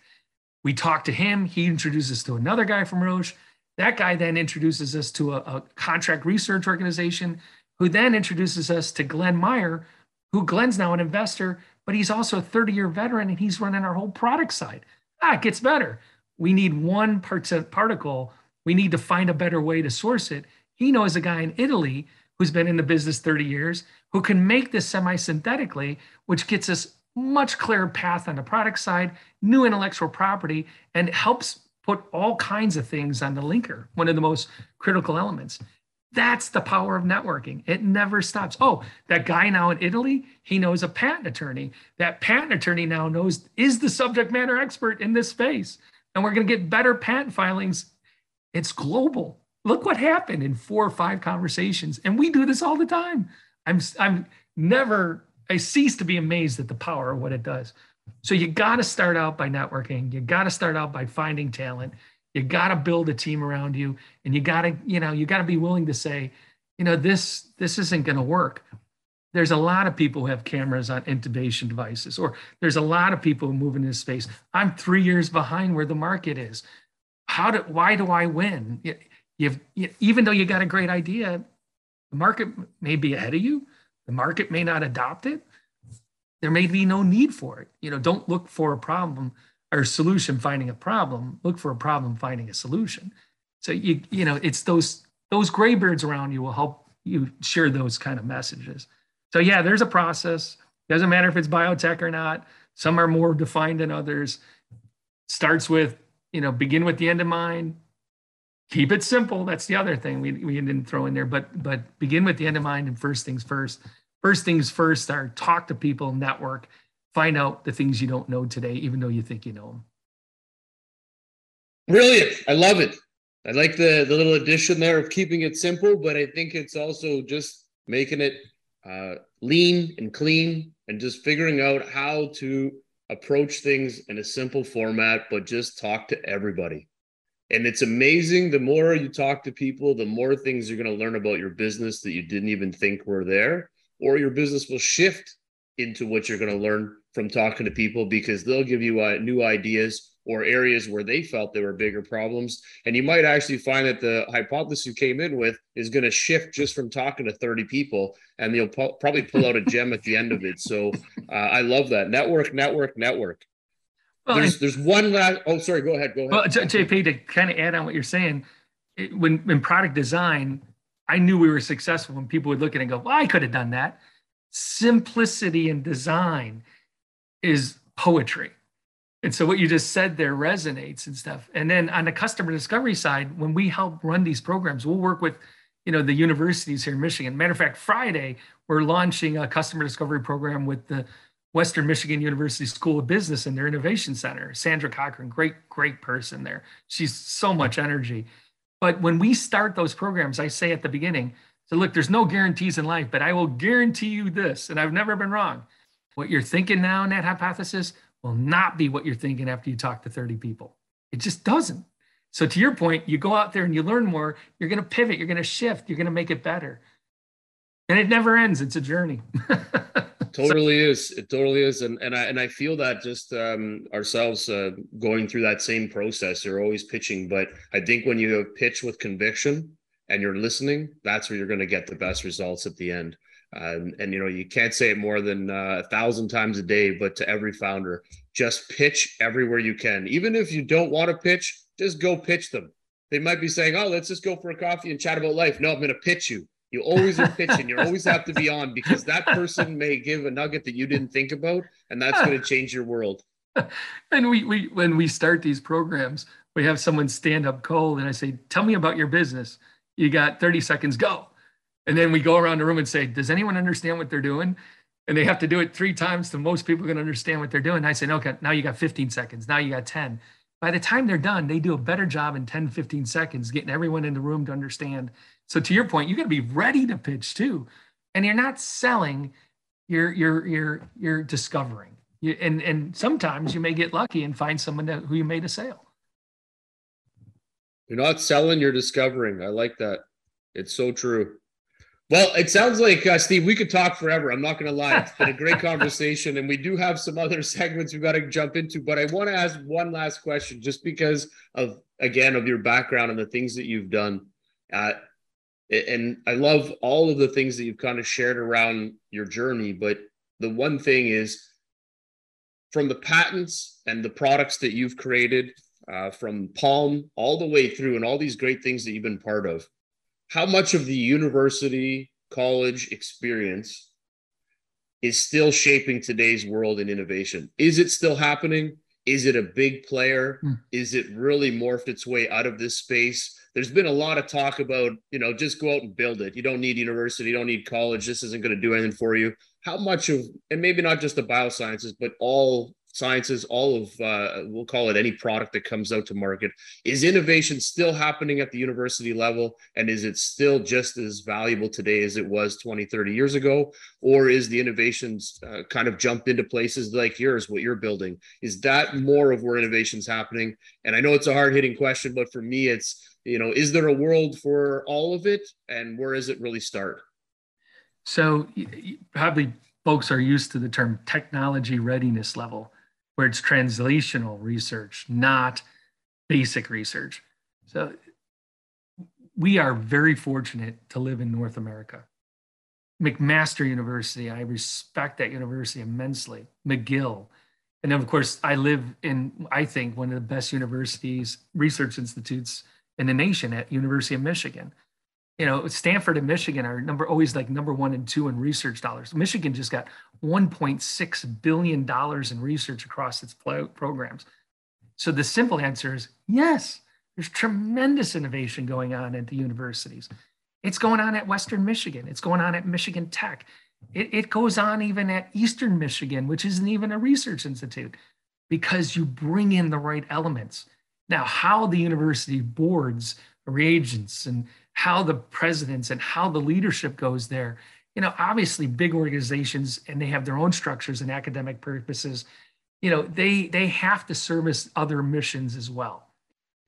We talk to him. He introduces us to another guy from Roche. That guy then introduces us to a, a contract research organization, who then introduces us to Glenn Meyer, who Glenn's now an investor, but he's also a 30 year veteran and he's running our whole product side. Ah, it gets better. We need one particle. We need to find a better way to source it. He knows a guy in Italy who's been in the business 30 years who can make this semi synthetically, which gets us much clearer path on the product side, new intellectual property, and helps put all kinds of things on the linker, one of the most critical elements. That's the power of networking. It never stops. Oh, that guy now in Italy, he knows a patent attorney. That patent attorney now knows is the subject matter expert in this space. And we're going to get better patent filings. It's global. Look what happened in four or five conversations. And we do this all the time. I'm I'm never I cease to be amazed at the power of what it does. So you got to start out by networking. You got to start out by finding talent. You got to build a team around you, and you got to, you know, you got to be willing to say, you know, this this isn't going to work. There's a lot of people who have cameras on intubation devices, or there's a lot of people who move in this space. I'm three years behind where the market is. How do? Why do I win? You've you, even though you got a great idea, the market may be ahead of you. The market may not adopt it there may be no need for it. You know, don't look for a problem or solution finding a problem. Look for a problem finding a solution. So you you know, it's those those gray around you will help you share those kind of messages. So yeah, there's a process. Doesn't matter if it's biotech or not. Some are more defined than others. Starts with, you know, begin with the end in mind. Keep it simple. That's the other thing we, we didn't throw in there, but but begin with the end in mind and first things first first things first are talk to people, network, find out the things you don't know today, even though you think you know them. Brilliant. I love it. I like the, the little addition there of keeping it simple, but I think it's also just making it uh, lean and clean and just figuring out how to approach things in a simple format, but just talk to everybody. And it's amazing. The more you talk to people, the more things you're going to learn about your business that you didn't even think were there or your business will shift into what you're going to learn from talking to people because they'll give you uh, new ideas or areas where they felt there were bigger problems. And you might actually find that the hypothesis you came in with is going to shift just from talking to 30 people, and you'll po- probably pull out a gem at the end of it. So uh, I love that. Network, network, network. Well, there's, there's one last. Oh, sorry. Go ahead. Go ahead. Well, JP, to kind of add on what you're saying, it, when in product design, I knew we were successful when people would look at it and go, well, I could have done that. Simplicity in design is poetry. And so what you just said there resonates and stuff. And then on the customer discovery side, when we help run these programs, we'll work with, you know, the universities here in Michigan. Matter of fact, Friday, we're launching a customer discovery program with the Western Michigan University School of Business and their innovation center. Sandra Cochran, great, great person there. She's so much energy But when we start those programs, I say at the beginning, so look, there's no guarantees in life, but I will guarantee you this, and I've never been wrong. What you're thinking now in that hypothesis will not be what you're thinking after you talk to 30 people. It just doesn't. So to your point, you go out there and you learn more, you're going to pivot, you're going to shift, you're going to make it better. And it never ends. It's a journey. <laughs> totally is. It totally is. And and I and I feel that just um, ourselves uh, going through that same process. You're always pitching, but I think when you pitch with conviction and you're listening, that's where you're going to get the best results at the end. Um, and you know you can't say it more than uh, a thousand times a day, but to every founder, just pitch everywhere you can. Even if you don't want to pitch, just go pitch them. They might be saying, "Oh, let's just go for a coffee and chat about life." No, I'm going to pitch you. You always are pitching. You always have to be on because that person may give a nugget that you didn't think about, and that's going <laughs> to change your world. And we we when we start these programs, we have someone stand up cold, and I say, "Tell me about your business." You got 30 seconds. Go. And then we go around the room and say, Does anyone understand what they're doing? And they have to do it three times to most people can understand what they're doing. And I say, Okay, now you got 15 seconds. Now you got 10. By the time they're done, they do a better job in 10, 15 seconds getting everyone in the room to understand. So to your point, you got to be ready to pitch too. And you're not selling, you're you're you're you're discovering. You, and and sometimes you may get lucky and find someone who you made a sale. You're not selling, you're discovering. I like that. It's so true. Well, it sounds like uh, Steve. We could talk forever. I'm not going to lie. It's been a <laughs> great conversation, and we do have some other <laughs> segments we've got to jump into. But I want to ask one last question, just because of again of your background and the things that you've done. Uh, and I love all of the things that you've kind of shared around your journey. But the one thing is, from the patents and the products that you've created, uh, from Palm all the way through, and all these great things that you've been part of how much of the university college experience is still shaping today's world in innovation? Is it still happening? Is it a big player? Mm. Is it really morphed its way out of this space? There's been a lot of talk about, you know, just go out and build it. You don't need university, you don't need college. This isn't going to do anything for you. How much of, and maybe not just the biosciences, but all sciences, all of, uh, we'll call it any product that comes out to market. Is innovation still happening at the university level? And is it still just as valuable today as it was 20, 30 years ago? Or is the innovations uh, kind of jumped into places like yours, what you're building? Is that more of where innovation's happening? And I know it's a hard hitting question, but for me, it's, you know, is there a world for all of it? And where does it really start? So probably folks are used to the term technology readiness level where it's translational research, not basic research. So we are very fortunate to live in North America. McMaster University, I respect that university immensely. McGill. And then, of course, I live in, I think, one of the best universities, research institutes in the nation at University of Michigan you know, Stanford and Michigan are number always like number one and two in research dollars. Michigan just got 1.6 billion dollars in research across its programs. So the simple answer is yes. There's tremendous innovation going on at the universities. It's going on at Western Michigan. It's going on at Michigan Tech. It, it goes on even at Eastern Michigan, which isn't even a research institute, because you bring in the right elements. Now, how the university boards regents and how the presidents and how the leadership goes there. You know, obviously big organizations and they have their own structures and academic purposes. You know, they they have to service other missions as well.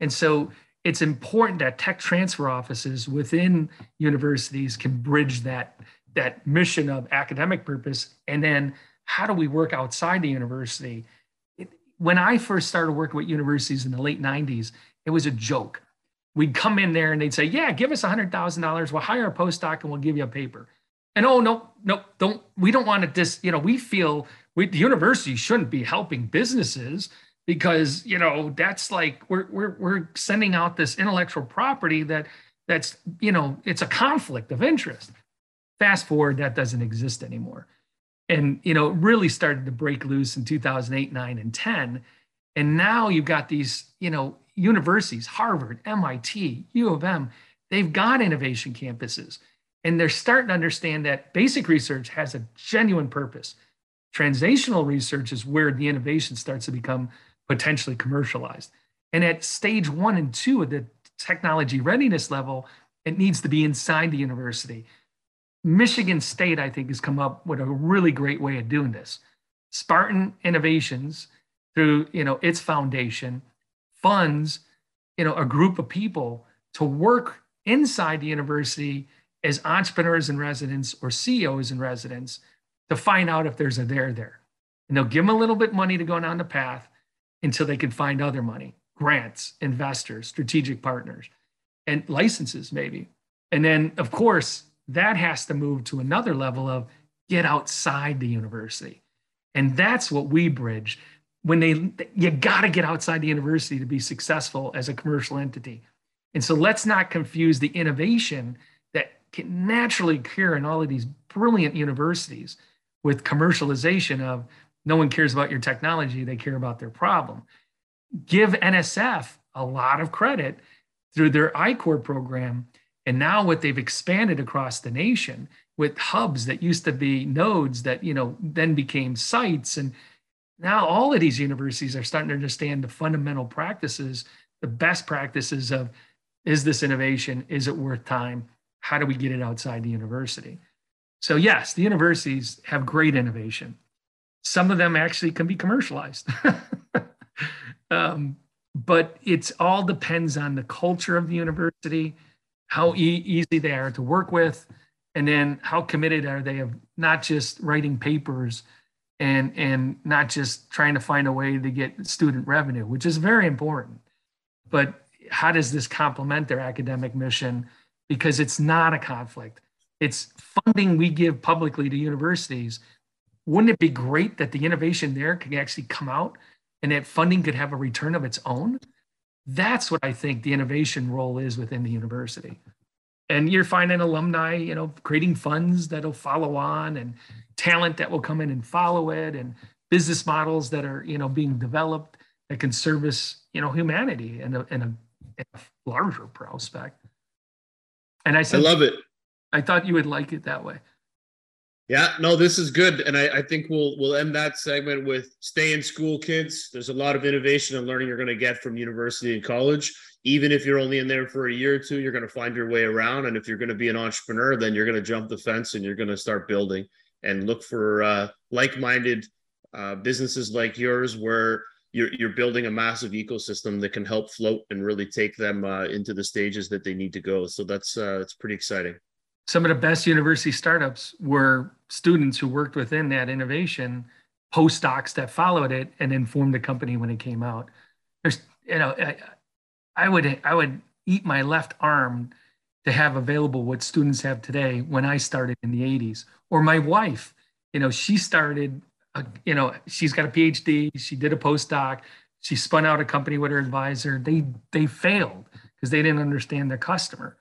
And so it's important that tech transfer offices within universities can bridge that that mission of academic purpose and then how do we work outside the university it, when i first started working with universities in the late 90s it was a joke we'd come in there and they'd say, Yeah, give us $100,000. We'll hire a postdoc and we'll give you a paper. And oh, no, no, don't, we don't want to dis, you know, we feel we, the university shouldn't be helping businesses because, you know, that's like we're, we're, we're sending out this intellectual property that that's, you know, it's a conflict of interest. Fast forward, that doesn't exist anymore. And, you know, it really started to break loose in 2008, 9, and 10. And now you've got these, you know, universities, Harvard, MIT, U of M, they've got innovation campuses. And they're starting to understand that basic research has a genuine purpose. Translational research is where the innovation starts to become potentially commercialized. And at stage one and two of the technology readiness level, it needs to be inside the university. Michigan State, I think, has come up with a really great way of doing this. Spartan Innovations, through you know its foundation, funds you know a group of people to work inside the university as entrepreneurs in residence or CEOs in residence to find out if there's a there there. And they'll give them a little bit money to go down the path until they can find other money, grants, investors, strategic partners, and licenses maybe. And then of course, that has to move to another level of get outside the university. And that's what we bridge. When they you got to get outside the university to be successful as a commercial entity. And so let's not confuse the innovation that can naturally occur in all of these brilliant universities with commercialization of no one cares about your technology, they care about their problem. Give NSF a lot of credit through their I-Corps program. And now what they've expanded across the nation with hubs that used to be nodes that, you know, then became sites. And now all of these universities are starting to understand the fundamental practices, the best practices of is this innovation? Is it worth time? How do we get it outside the university? So, yes, the universities have great innovation. Some of them actually can be commercialized. <laughs> um, but it all depends on the culture of the university, how e- easy they are to work with, and then how committed are they of not just writing papers and and not just trying to find a way to get student revenue, which is very important. But how does this complement their academic mission? Because it's not a conflict it's funding we give publicly to universities. Wouldn't it be great that the innovation there could actually come out and that funding could have a return of its own? That's what I think the innovation role is within the university. And you're finding alumni, you know, creating funds that'll follow on and talent that will come in and follow it and business models that are, you know, being developed that can service, you know, humanity in a, in a, in a larger prospect. And I said, I love it. I thought you would like it that way. Yeah, no, this is good, and I, I, think we'll we'll end that segment with stay in school, kids. There's a lot of innovation and learning you're going to get from university and college. Even if you're only in there for a year or two, you're going to find your way around. And if you're going to be an entrepreneur, then you're going to jump the fence and you're going to start building and look for uh, like-minded uh, businesses like yours, where you're you're building a massive ecosystem that can help float and really take them uh, into the stages that they need to go. So that's uh, that's pretty exciting some of the best university startups were students who worked within that innovation, postdocs that followed it, and then formed a company when it came out. There's, you know, I, I would I would eat my left arm to have available what students have today when I started in the 80s. Or my wife, you know, she started, a, you know, she's got a PhD, she did a postdoc, she spun out a company with her advisor. They they failed because they didn't understand their customer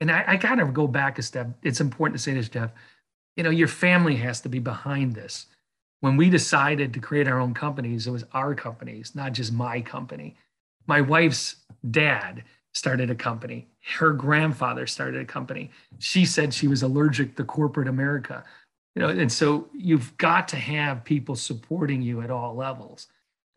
and I, I kind of go back a step. It's important to say this, Jeff. You know, your family has to be behind this. When we decided to create our own companies, it was our companies, not just my company. My wife's dad started a company. Her grandfather started a company. She said she was allergic to corporate America. You know, and so you've got to have people supporting you at all levels.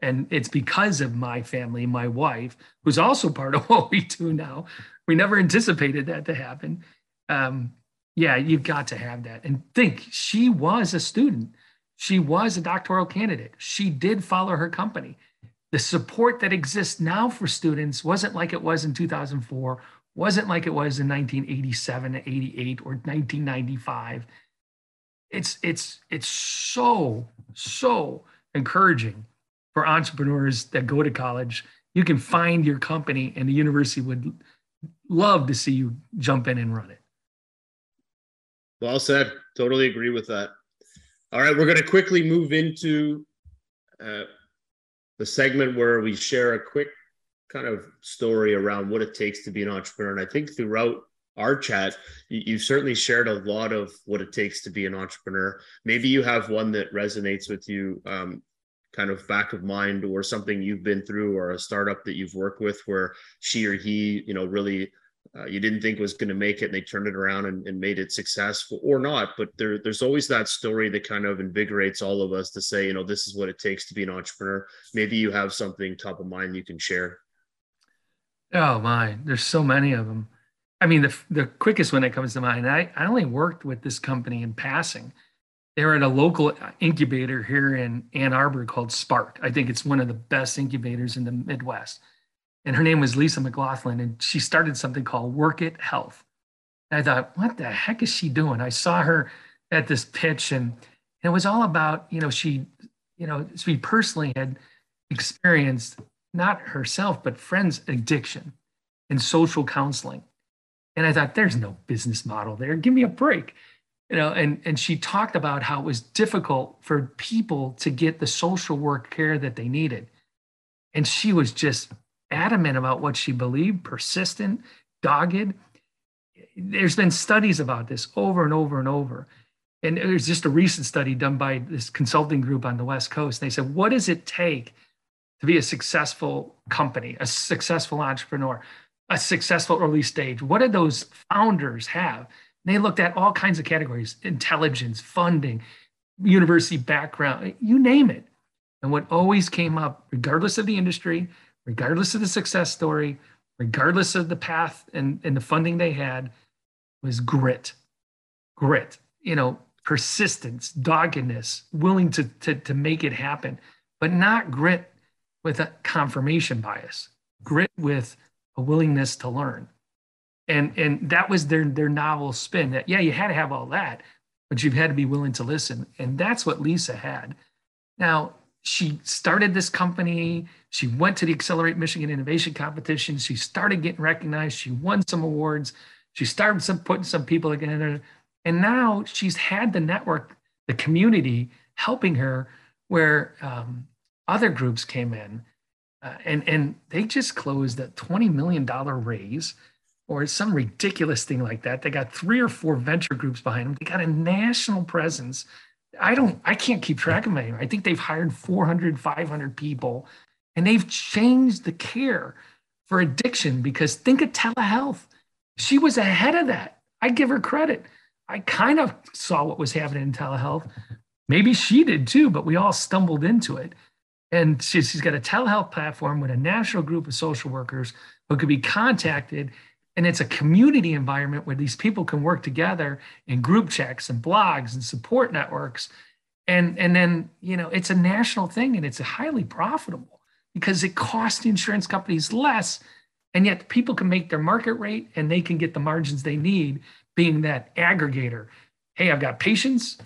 And it's because of my family, my wife, who's also part of <laughs> what we do now, we never anticipated that to happen. Um, yeah, you've got to have that. And think, she was a student. She was a doctoral candidate. She did follow her company. The support that exists now for students wasn't like it was in 2004, wasn't like it was in 1987, 88, or 1995. It's it's it's so so encouraging for entrepreneurs that go to college. You can find your company, and the university would love to see you jump in and run it. Well said. Totally agree with that. All right, we're going to quickly move into uh, the segment where we share a quick kind of story around what it takes to be an entrepreneur. And I think throughout our chat, you, have certainly shared a lot of what it takes to be an entrepreneur. Maybe you have one that resonates with you um, kind of back of mind or something you've been through or a startup that you've worked with where she or he you know really uh, you didn't think was going to make it and they turned it around and, and, made it successful or not but there, there's always that story that kind of invigorates all of us to say you know this is what it takes to be an entrepreneur maybe you have something top of mind you can share Oh my, there's so many of them. I mean, the the quickest one that comes to mind. I I only worked with this company in passing. They were at a local incubator here in Ann Arbor called Spark. I think it's one of the best incubators in the Midwest. And her name was Lisa McLaughlin, and she started something called Workit Health. And I thought, what the heck is she doing? I saw her at this pitch, and, and it was all about, you know, she, you know, she personally had experienced not herself, but friends' addiction and social counseling. And I thought, there's no business model there. Give me a break. You know, and, and she talked about how it was difficult for people to get the social work care that they needed. And she was just adamant about what she believed, persistent, dogged. There's been studies about this over and over and over. And there's just a recent study done by this consulting group on the West Coast. They said, what does it take to be a successful company, a successful entrepreneur, a successful early stage? What do those founders have? They looked at all kinds of categories intelligence, funding, university background, you name it. And what always came up, regardless of the industry, regardless of the success story, regardless of the path and, and the funding they had, was grit. Grit, you know, persistence, doggedness, willing to, to, to make it happen, but not grit with a confirmation bias, grit with a willingness to learn. And, and that was their, their novel spin that, yeah, you had to have all that, but you've had to be willing to listen. And that's what Lisa had. Now, she started this company. She went to the Accelerate Michigan Innovation Competition. She started getting recognized. She won some awards. She started some putting some people together. And now she's had the network, the community helping her where um, other groups came in uh, and, and they just closed a $20 million raise or some ridiculous thing like that. They got three or four venture groups behind them. They got a national presence. I don't, I can't keep track of them. I think they've hired 400, 500 people and they've changed the care for addiction because think of telehealth. She was ahead of that. I give her credit. I kind of saw what was happening in telehealth. Maybe she did too, but we all stumbled into it. And she's got a telehealth platform with a national group of social workers who could be contacted. And it's a community environment where these people can work together in group checks and blogs and support networks. And, and then, you know, it's a national thing and it's highly profitable because it costs insurance companies less. And yet people can make their market rate and they can get the margins they need being that aggregator. Hey, I've got patients,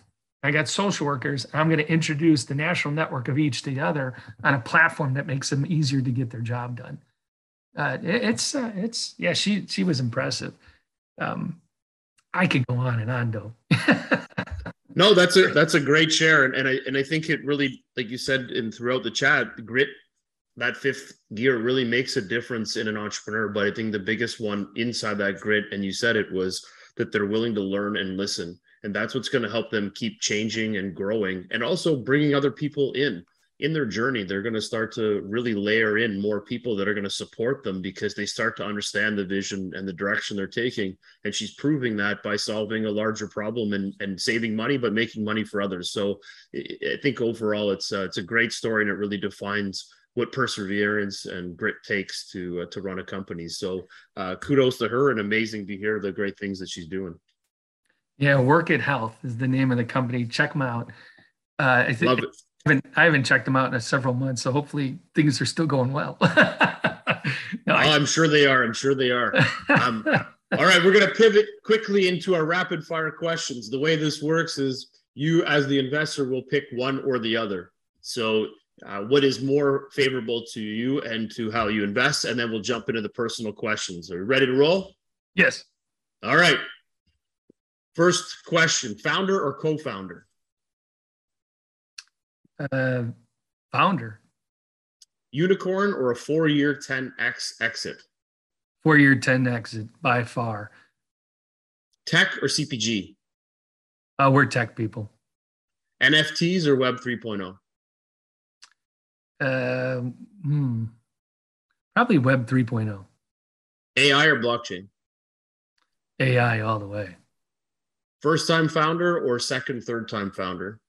I got social workers. I'm going to introduce the national network of each to the other on a platform that makes them easier to get their job done. Uh, it, it's uh, it's yeah, she she was impressive. Um, I could go on and on though. <laughs> no, that's a that's a great share, and, and I and I think it really, like you said, in throughout the chat, the grit that fifth gear really makes a difference in an entrepreneur. But I think the biggest one inside that grit, and you said it was that they're willing to learn and listen and that's what's going to help them keep changing and growing and also bringing other people in in their journey they're going to start to really layer in more people that are going to support them because they start to understand the vision and the direction they're taking and she's proving that by solving a larger problem and, and saving money but making money for others so i think overall it's uh, it's a great story and it really defines what perseverance and grit takes to uh, to run a company so uh, kudos to her and amazing to hear the great things that she's doing yeah, Workit Health is the name of the company. Check them out. Uh, I think Love it. I haven't, I haven't checked them out in several months, so hopefully things are still going well. <laughs> no, oh, I, am sure they are. I'm sure they are. Um, all right, we're going to pivot quickly into our rapid fire questions. The way this works is you, as the investor, will pick one or the other. So, uh, what is more favorable to you and to how you invest? And then we'll jump into the personal questions. Are you ready to roll? Yes. All right. First question founder or co founder? Uh, founder. Unicorn or a four year 10x exit? Four year 10 exit by far. Tech or CPG? Uh, we're tech people. NFTs or Web 3.0? Uh, hmm. Probably Web 3.0. AI or blockchain? AI all the way. First time founder or second, third time founder?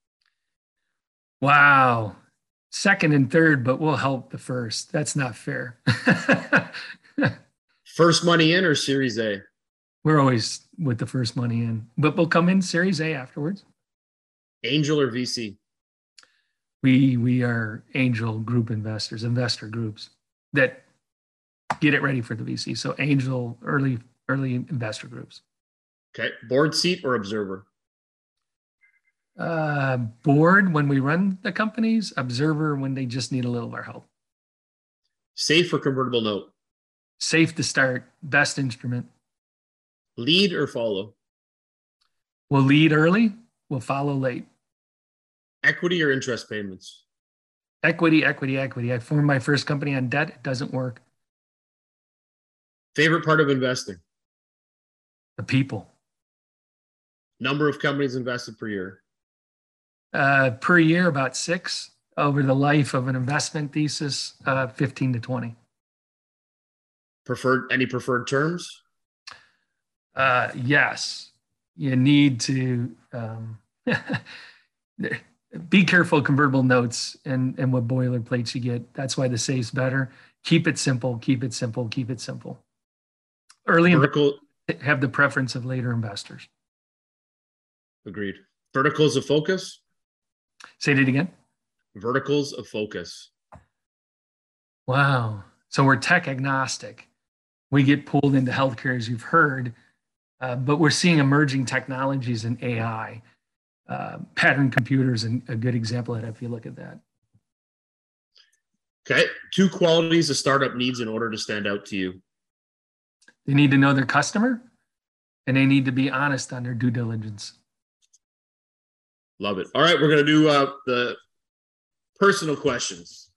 Wow. Second and third, but we'll help the first. That's not fair. <laughs> First money in or Series A? We're always with the first money in, but we'll come in Series A afterwards. Angel or VC? We we are angel group investors, investor groups that get it ready for the VC. So angel early early investor groups. Okay. Board seat or observer? Uh, board when we run the companies, observer when they just need a little of our help. Safe or convertible note? Safe to start, best instrument. Lead or follow? We'll lead early, we'll follow late. Equity or interest payments? Equity, equity, equity. I formed my first company on debt. It doesn't work. Favorite part of investing? The people. Number of companies invested per year? Uh, per year, about six. Over the life of an investment thesis, uh, 15 to 20. Preferred any preferred terms? Uh, yes, you need to um, <laughs> be careful convertible notes and, and what boilerplates you get. That's why the safe's better. Keep it simple, keep it simple, keep it simple. Early Vertical, have the preference of later investors. agreed. Verticals of focus? Say it again. Verticals of focus. Wow. So we're tech agnostic. We get pulled into healthcare, as you've heard, uh, but we're seeing emerging technologies in AI. Uh, pattern computers, and a good example of that if you look at that. Okay. Two qualities a startup needs in order to stand out to you. They need to know their customer and they need to be honest on their due diligence. Love it. All right, we're gonna do uh, the personal questions.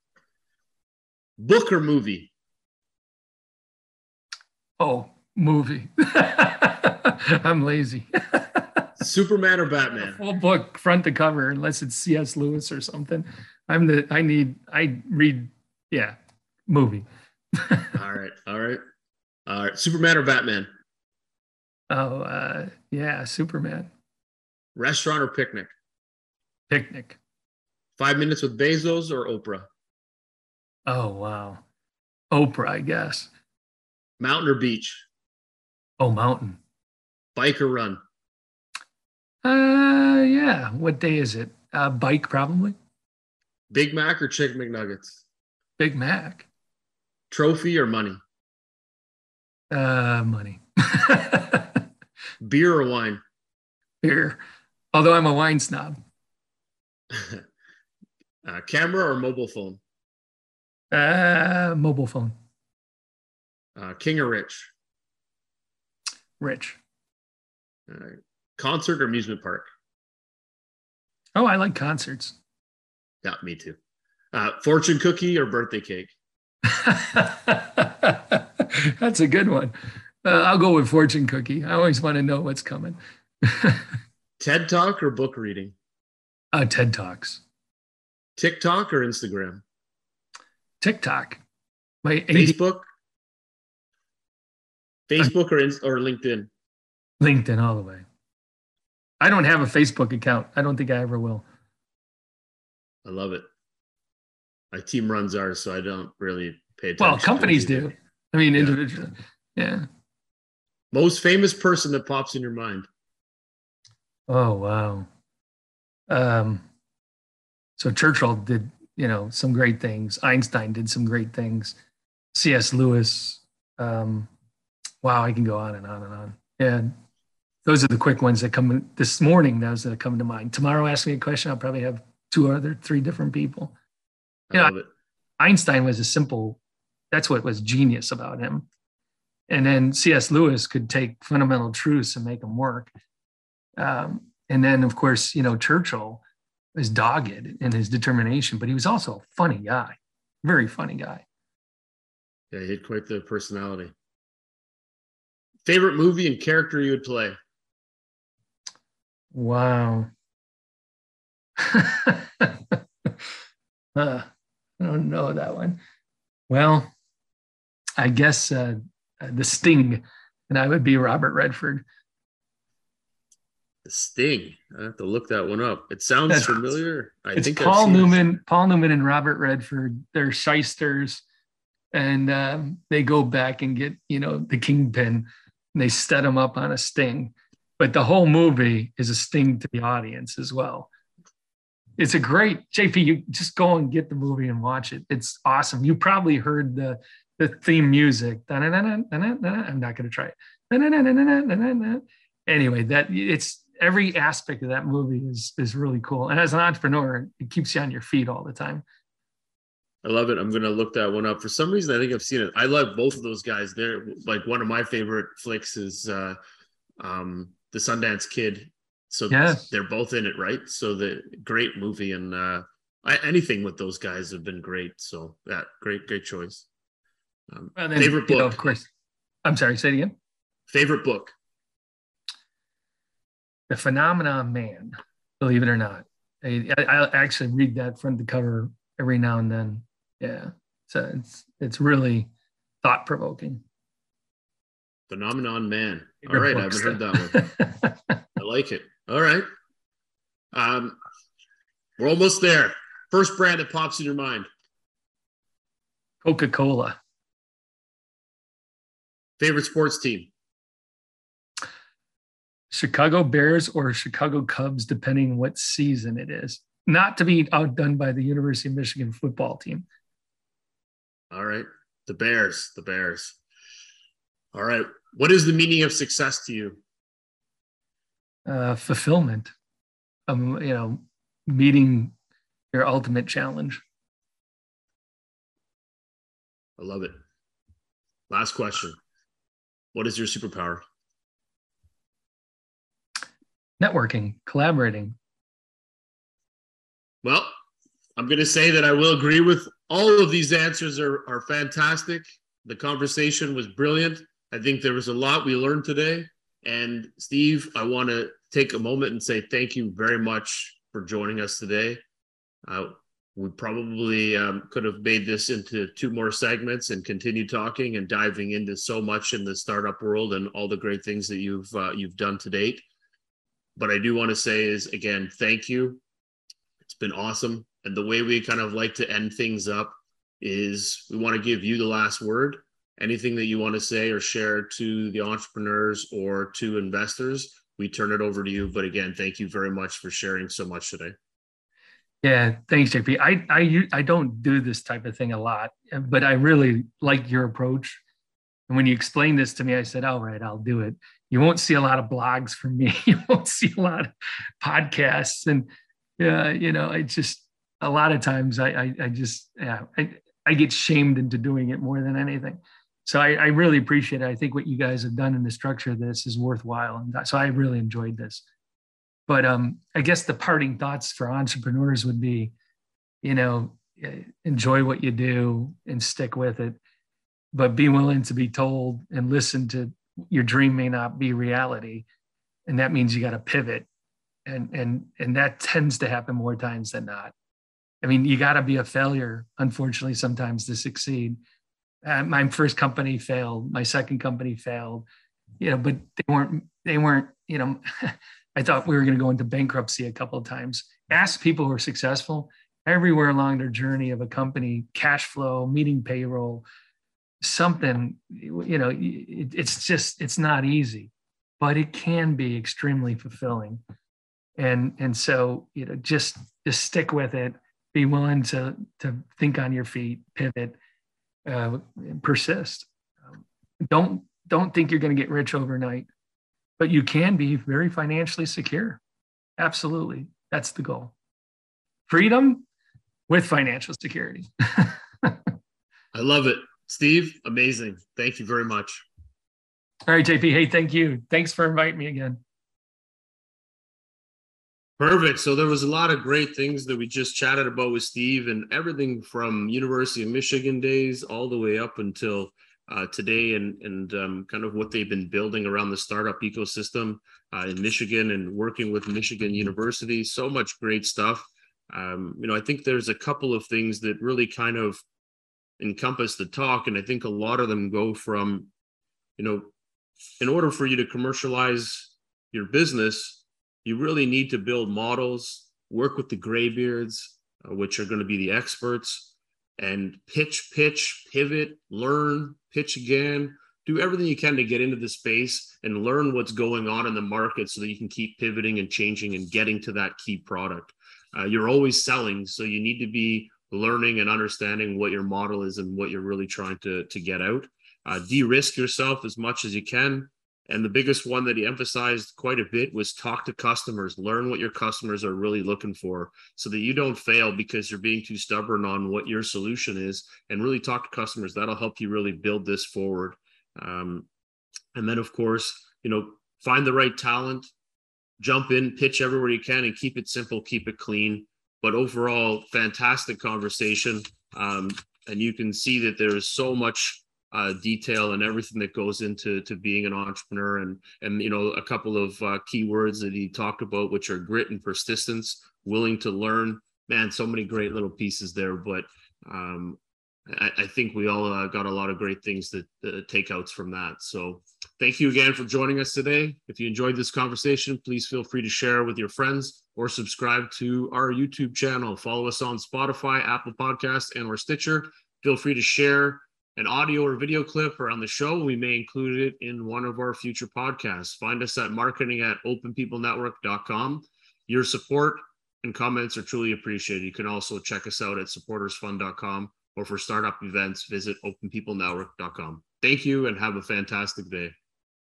Book or movie? Oh, movie. <laughs> I'm lazy. <laughs> Superman or Batman? Full book, front to cover, unless it's C.S. Lewis or something. I'm the. I need. I read. Yeah, movie. <laughs> all right, all right, all right. Superman or Batman? Oh, uh, yeah, Superman. Restaurant or picnic? Picnic. Five minutes with Bezos or Oprah? Oh wow, Oprah, I guess. Mountain or beach? Oh, mountain. Bike or run? Uh, yeah. What day is it? Uh, bike probably. Big Mac or Chicken McNuggets? Big Mac. Trophy or money? Uh, money. <laughs> Beer or wine? Beer. Although I'm a wine snob. <laughs> uh, camera or mobile phone? Uh, mobile phone. Uh, king or rich? Rich. Uh, concert or amusement park? Oh, I like concerts. Yeah, me too. Uh, fortune cookie or birthday cake? <laughs> That's a good one. Uh, I'll go with fortune cookie. I always want to know what's coming. <laughs> TED Talk or book reading? Uh, TED Talks. TikTok or Instagram? TikTok. My AD- Facebook? Facebook or, in, or LinkedIn? LinkedIn all the way. I don't have a Facebook account. I don't think I ever will. I love it. My team runs ours, so I don't really pay attention. Well, companies do. I mean, Yeah. individually. Yeah. Most famous person that pops in your mind? Oh wow. Um, so Churchill did, you know, some great things. Einstein did some great things. C.S. Lewis. Um, wow, I can go on and on and on. Yeah, those are the quick ones that come this morning. Those that come to mind. Tomorrow, ask me a question. I'll probably have two other, three different people. I Yeah. love it. Einstein was a simple. That's what was genius about him. And then C.S. Lewis could take fundamental truths and make them work. Um, and then, of course, you know, Churchill was dogged in his determination, but he was also a funny guy, very funny guy. Yeah, he had quite the personality. Favorite movie and character you would play? Wow. <laughs> Uh, I don't know that one. Well, I guess uh, the Sting, and I would be Robert Redford. The Sting. I have to look that one up. It sounds That's- familiar. I it's think Paul seen it. Newman, Paul Newman and Robert Redford. They're shysters. and um, they go back and get you know the kingpin and they set him up on a sting but the whole movie is a sting to the audience as well it's a great jp you just go and get the movie and watch it it's awesome you probably heard the the theme music i'm not going to try it anyway that it's every aspect of that movie is is really cool and as an entrepreneur it keeps you on your feet all the time I love it. I'm gonna look that one up. For some reason, I think I've seen it. I love both of those guys. They're like one of my favorite flicks is uh, um, the Sundance Kid. So yeah. they're both in it, right? So the great movie and uh, I, anything with those guys have been great. So yeah, great, great choice. Um, well, then, favorite book, know, of course. I'm sorry. Say it again. Favorite book. The Phenomenon Man. Believe it or not, I, I actually read that front to cover every now and then. Yeah. So it's it's really thought provoking phenomenon man. All right i haven't heard that one. <laughs> I like it. All right. Um we're almost there. First brand that pops in your mind. Coca-cola. Favorite sports team chicago bears or chicago cubs depending what season it is not to be outdone by the university of michigan football team all right. The Bears, the Bears. All right. What is the meaning of success to you? Uh, fulfillment. Um, you know, meeting your ultimate challenge. I love it. Last question. What is your superpower? Networking, collaborating. Well, I'm going to say that I will agree with all of these answers are, are fantastic. The conversation was brilliant. I think there was a lot we learned today. And Steve, I want to take a moment and say thank you very much for joining us today. Uh, we probably um, could have made this into two more segments and continue talking and diving into so much in the startup world and all the great things that you've uh, you've done to date. But I do want to say is again, thank you. It's been awesome. And the way we kind of like to end things up is we want to give you the last word. Anything that you want to say or share to the entrepreneurs or to investors, we turn it over to you. But again, thank you very much for sharing so much today. Yeah, thanks, JP. I I I don't do this type of thing a lot, but I really like your approach. And when you explained this to me, I said, "All right, I'll do it." You won't see a lot of blogs from me. <laughs> You won't see a lot of podcasts, and uh, you know, I just a lot of times I, I, I just, yeah, I, I get shamed into doing it more than anything. So I, I really appreciate it. I think what you guys have done in the structure of this is worthwhile. And so I really enjoyed this. But um, I guess the parting thoughts for entrepreneurs would be, you know, enjoy what you do and stick with it, but be willing to be told and listen to your dream may not be reality. And that means you got to pivot. And, and, and that tends to happen more times than not. I mean, you got to be a failure, unfortunately, sometimes to succeed. Uh, my first company failed. My second company failed. You know, but they weren't. They weren't. You know, <laughs> I thought we were going to go into bankruptcy a couple of times. Ask people who are successful everywhere along their journey of a company, cash flow, meeting payroll, something. You know, it, it's just it's not easy, but it can be extremely fulfilling. And and so you know, just just stick with it be willing to to think on your feet, pivot, uh, persist. Um, don't don't think you're going to get rich overnight, but you can be very financially secure. Absolutely, that's the goal. Freedom with financial security. <laughs> I love it, Steve. Amazing. Thank you very much. All right, JP. Hey, thank you. Thanks for inviting me again. Perfect. So there was a lot of great things that we just chatted about with Steve, and everything from University of Michigan days all the way up until uh, today, and and um, kind of what they've been building around the startup ecosystem uh, in Michigan and working with Michigan University. So much great stuff. Um, you know, I think there's a couple of things that really kind of encompass the talk, and I think a lot of them go from, you know, in order for you to commercialize your business you really need to build models, work with the graybeards, uh, which are going to be the experts, and pitch, pitch, pivot, learn, pitch again, do everything you can to get into the space and learn what's going on in the market so that you can keep pivoting and changing and getting to that key product. Uh, you're always selling, so you need to be learning and understanding what your model is and what you're really trying to, to get out. Uh, de-risk yourself as much as you can. And the biggest one that he emphasized quite a bit was talk to customers, learn what your customers are really looking for so that you don't fail because you're being too stubborn on what your solution is and really talk to customers. That'll help you really build this forward. Um, and then, of course, you know, find the right talent, jump in, pitch everywhere you can, and keep it simple, keep it clean. But overall, fantastic conversation. Um, and you can see that there is so much uh, detail and everything that goes into to being an entrepreneur and and you know a couple of uh, keywords that he talked about which are grit and persistence willing to learn man so many great little pieces there but um, I, I, think we all uh, got a lot of great things that uh, takeouts from that. So thank you again for joining us today. If you enjoyed this conversation, please feel free to share with your friends or subscribe to our YouTube channel. Follow us on Spotify, Apple Podcast, and or Stitcher. Feel free to share an audio or video clip around the show. We may include it in one of our future podcasts. Find us at marketing at openpeoplenetwork.com. Your support and comments are truly appreciated. You can also check us out at supportersfund.com or for startup events, visit openpeoplenetwork.com. Thank you and have a fantastic day.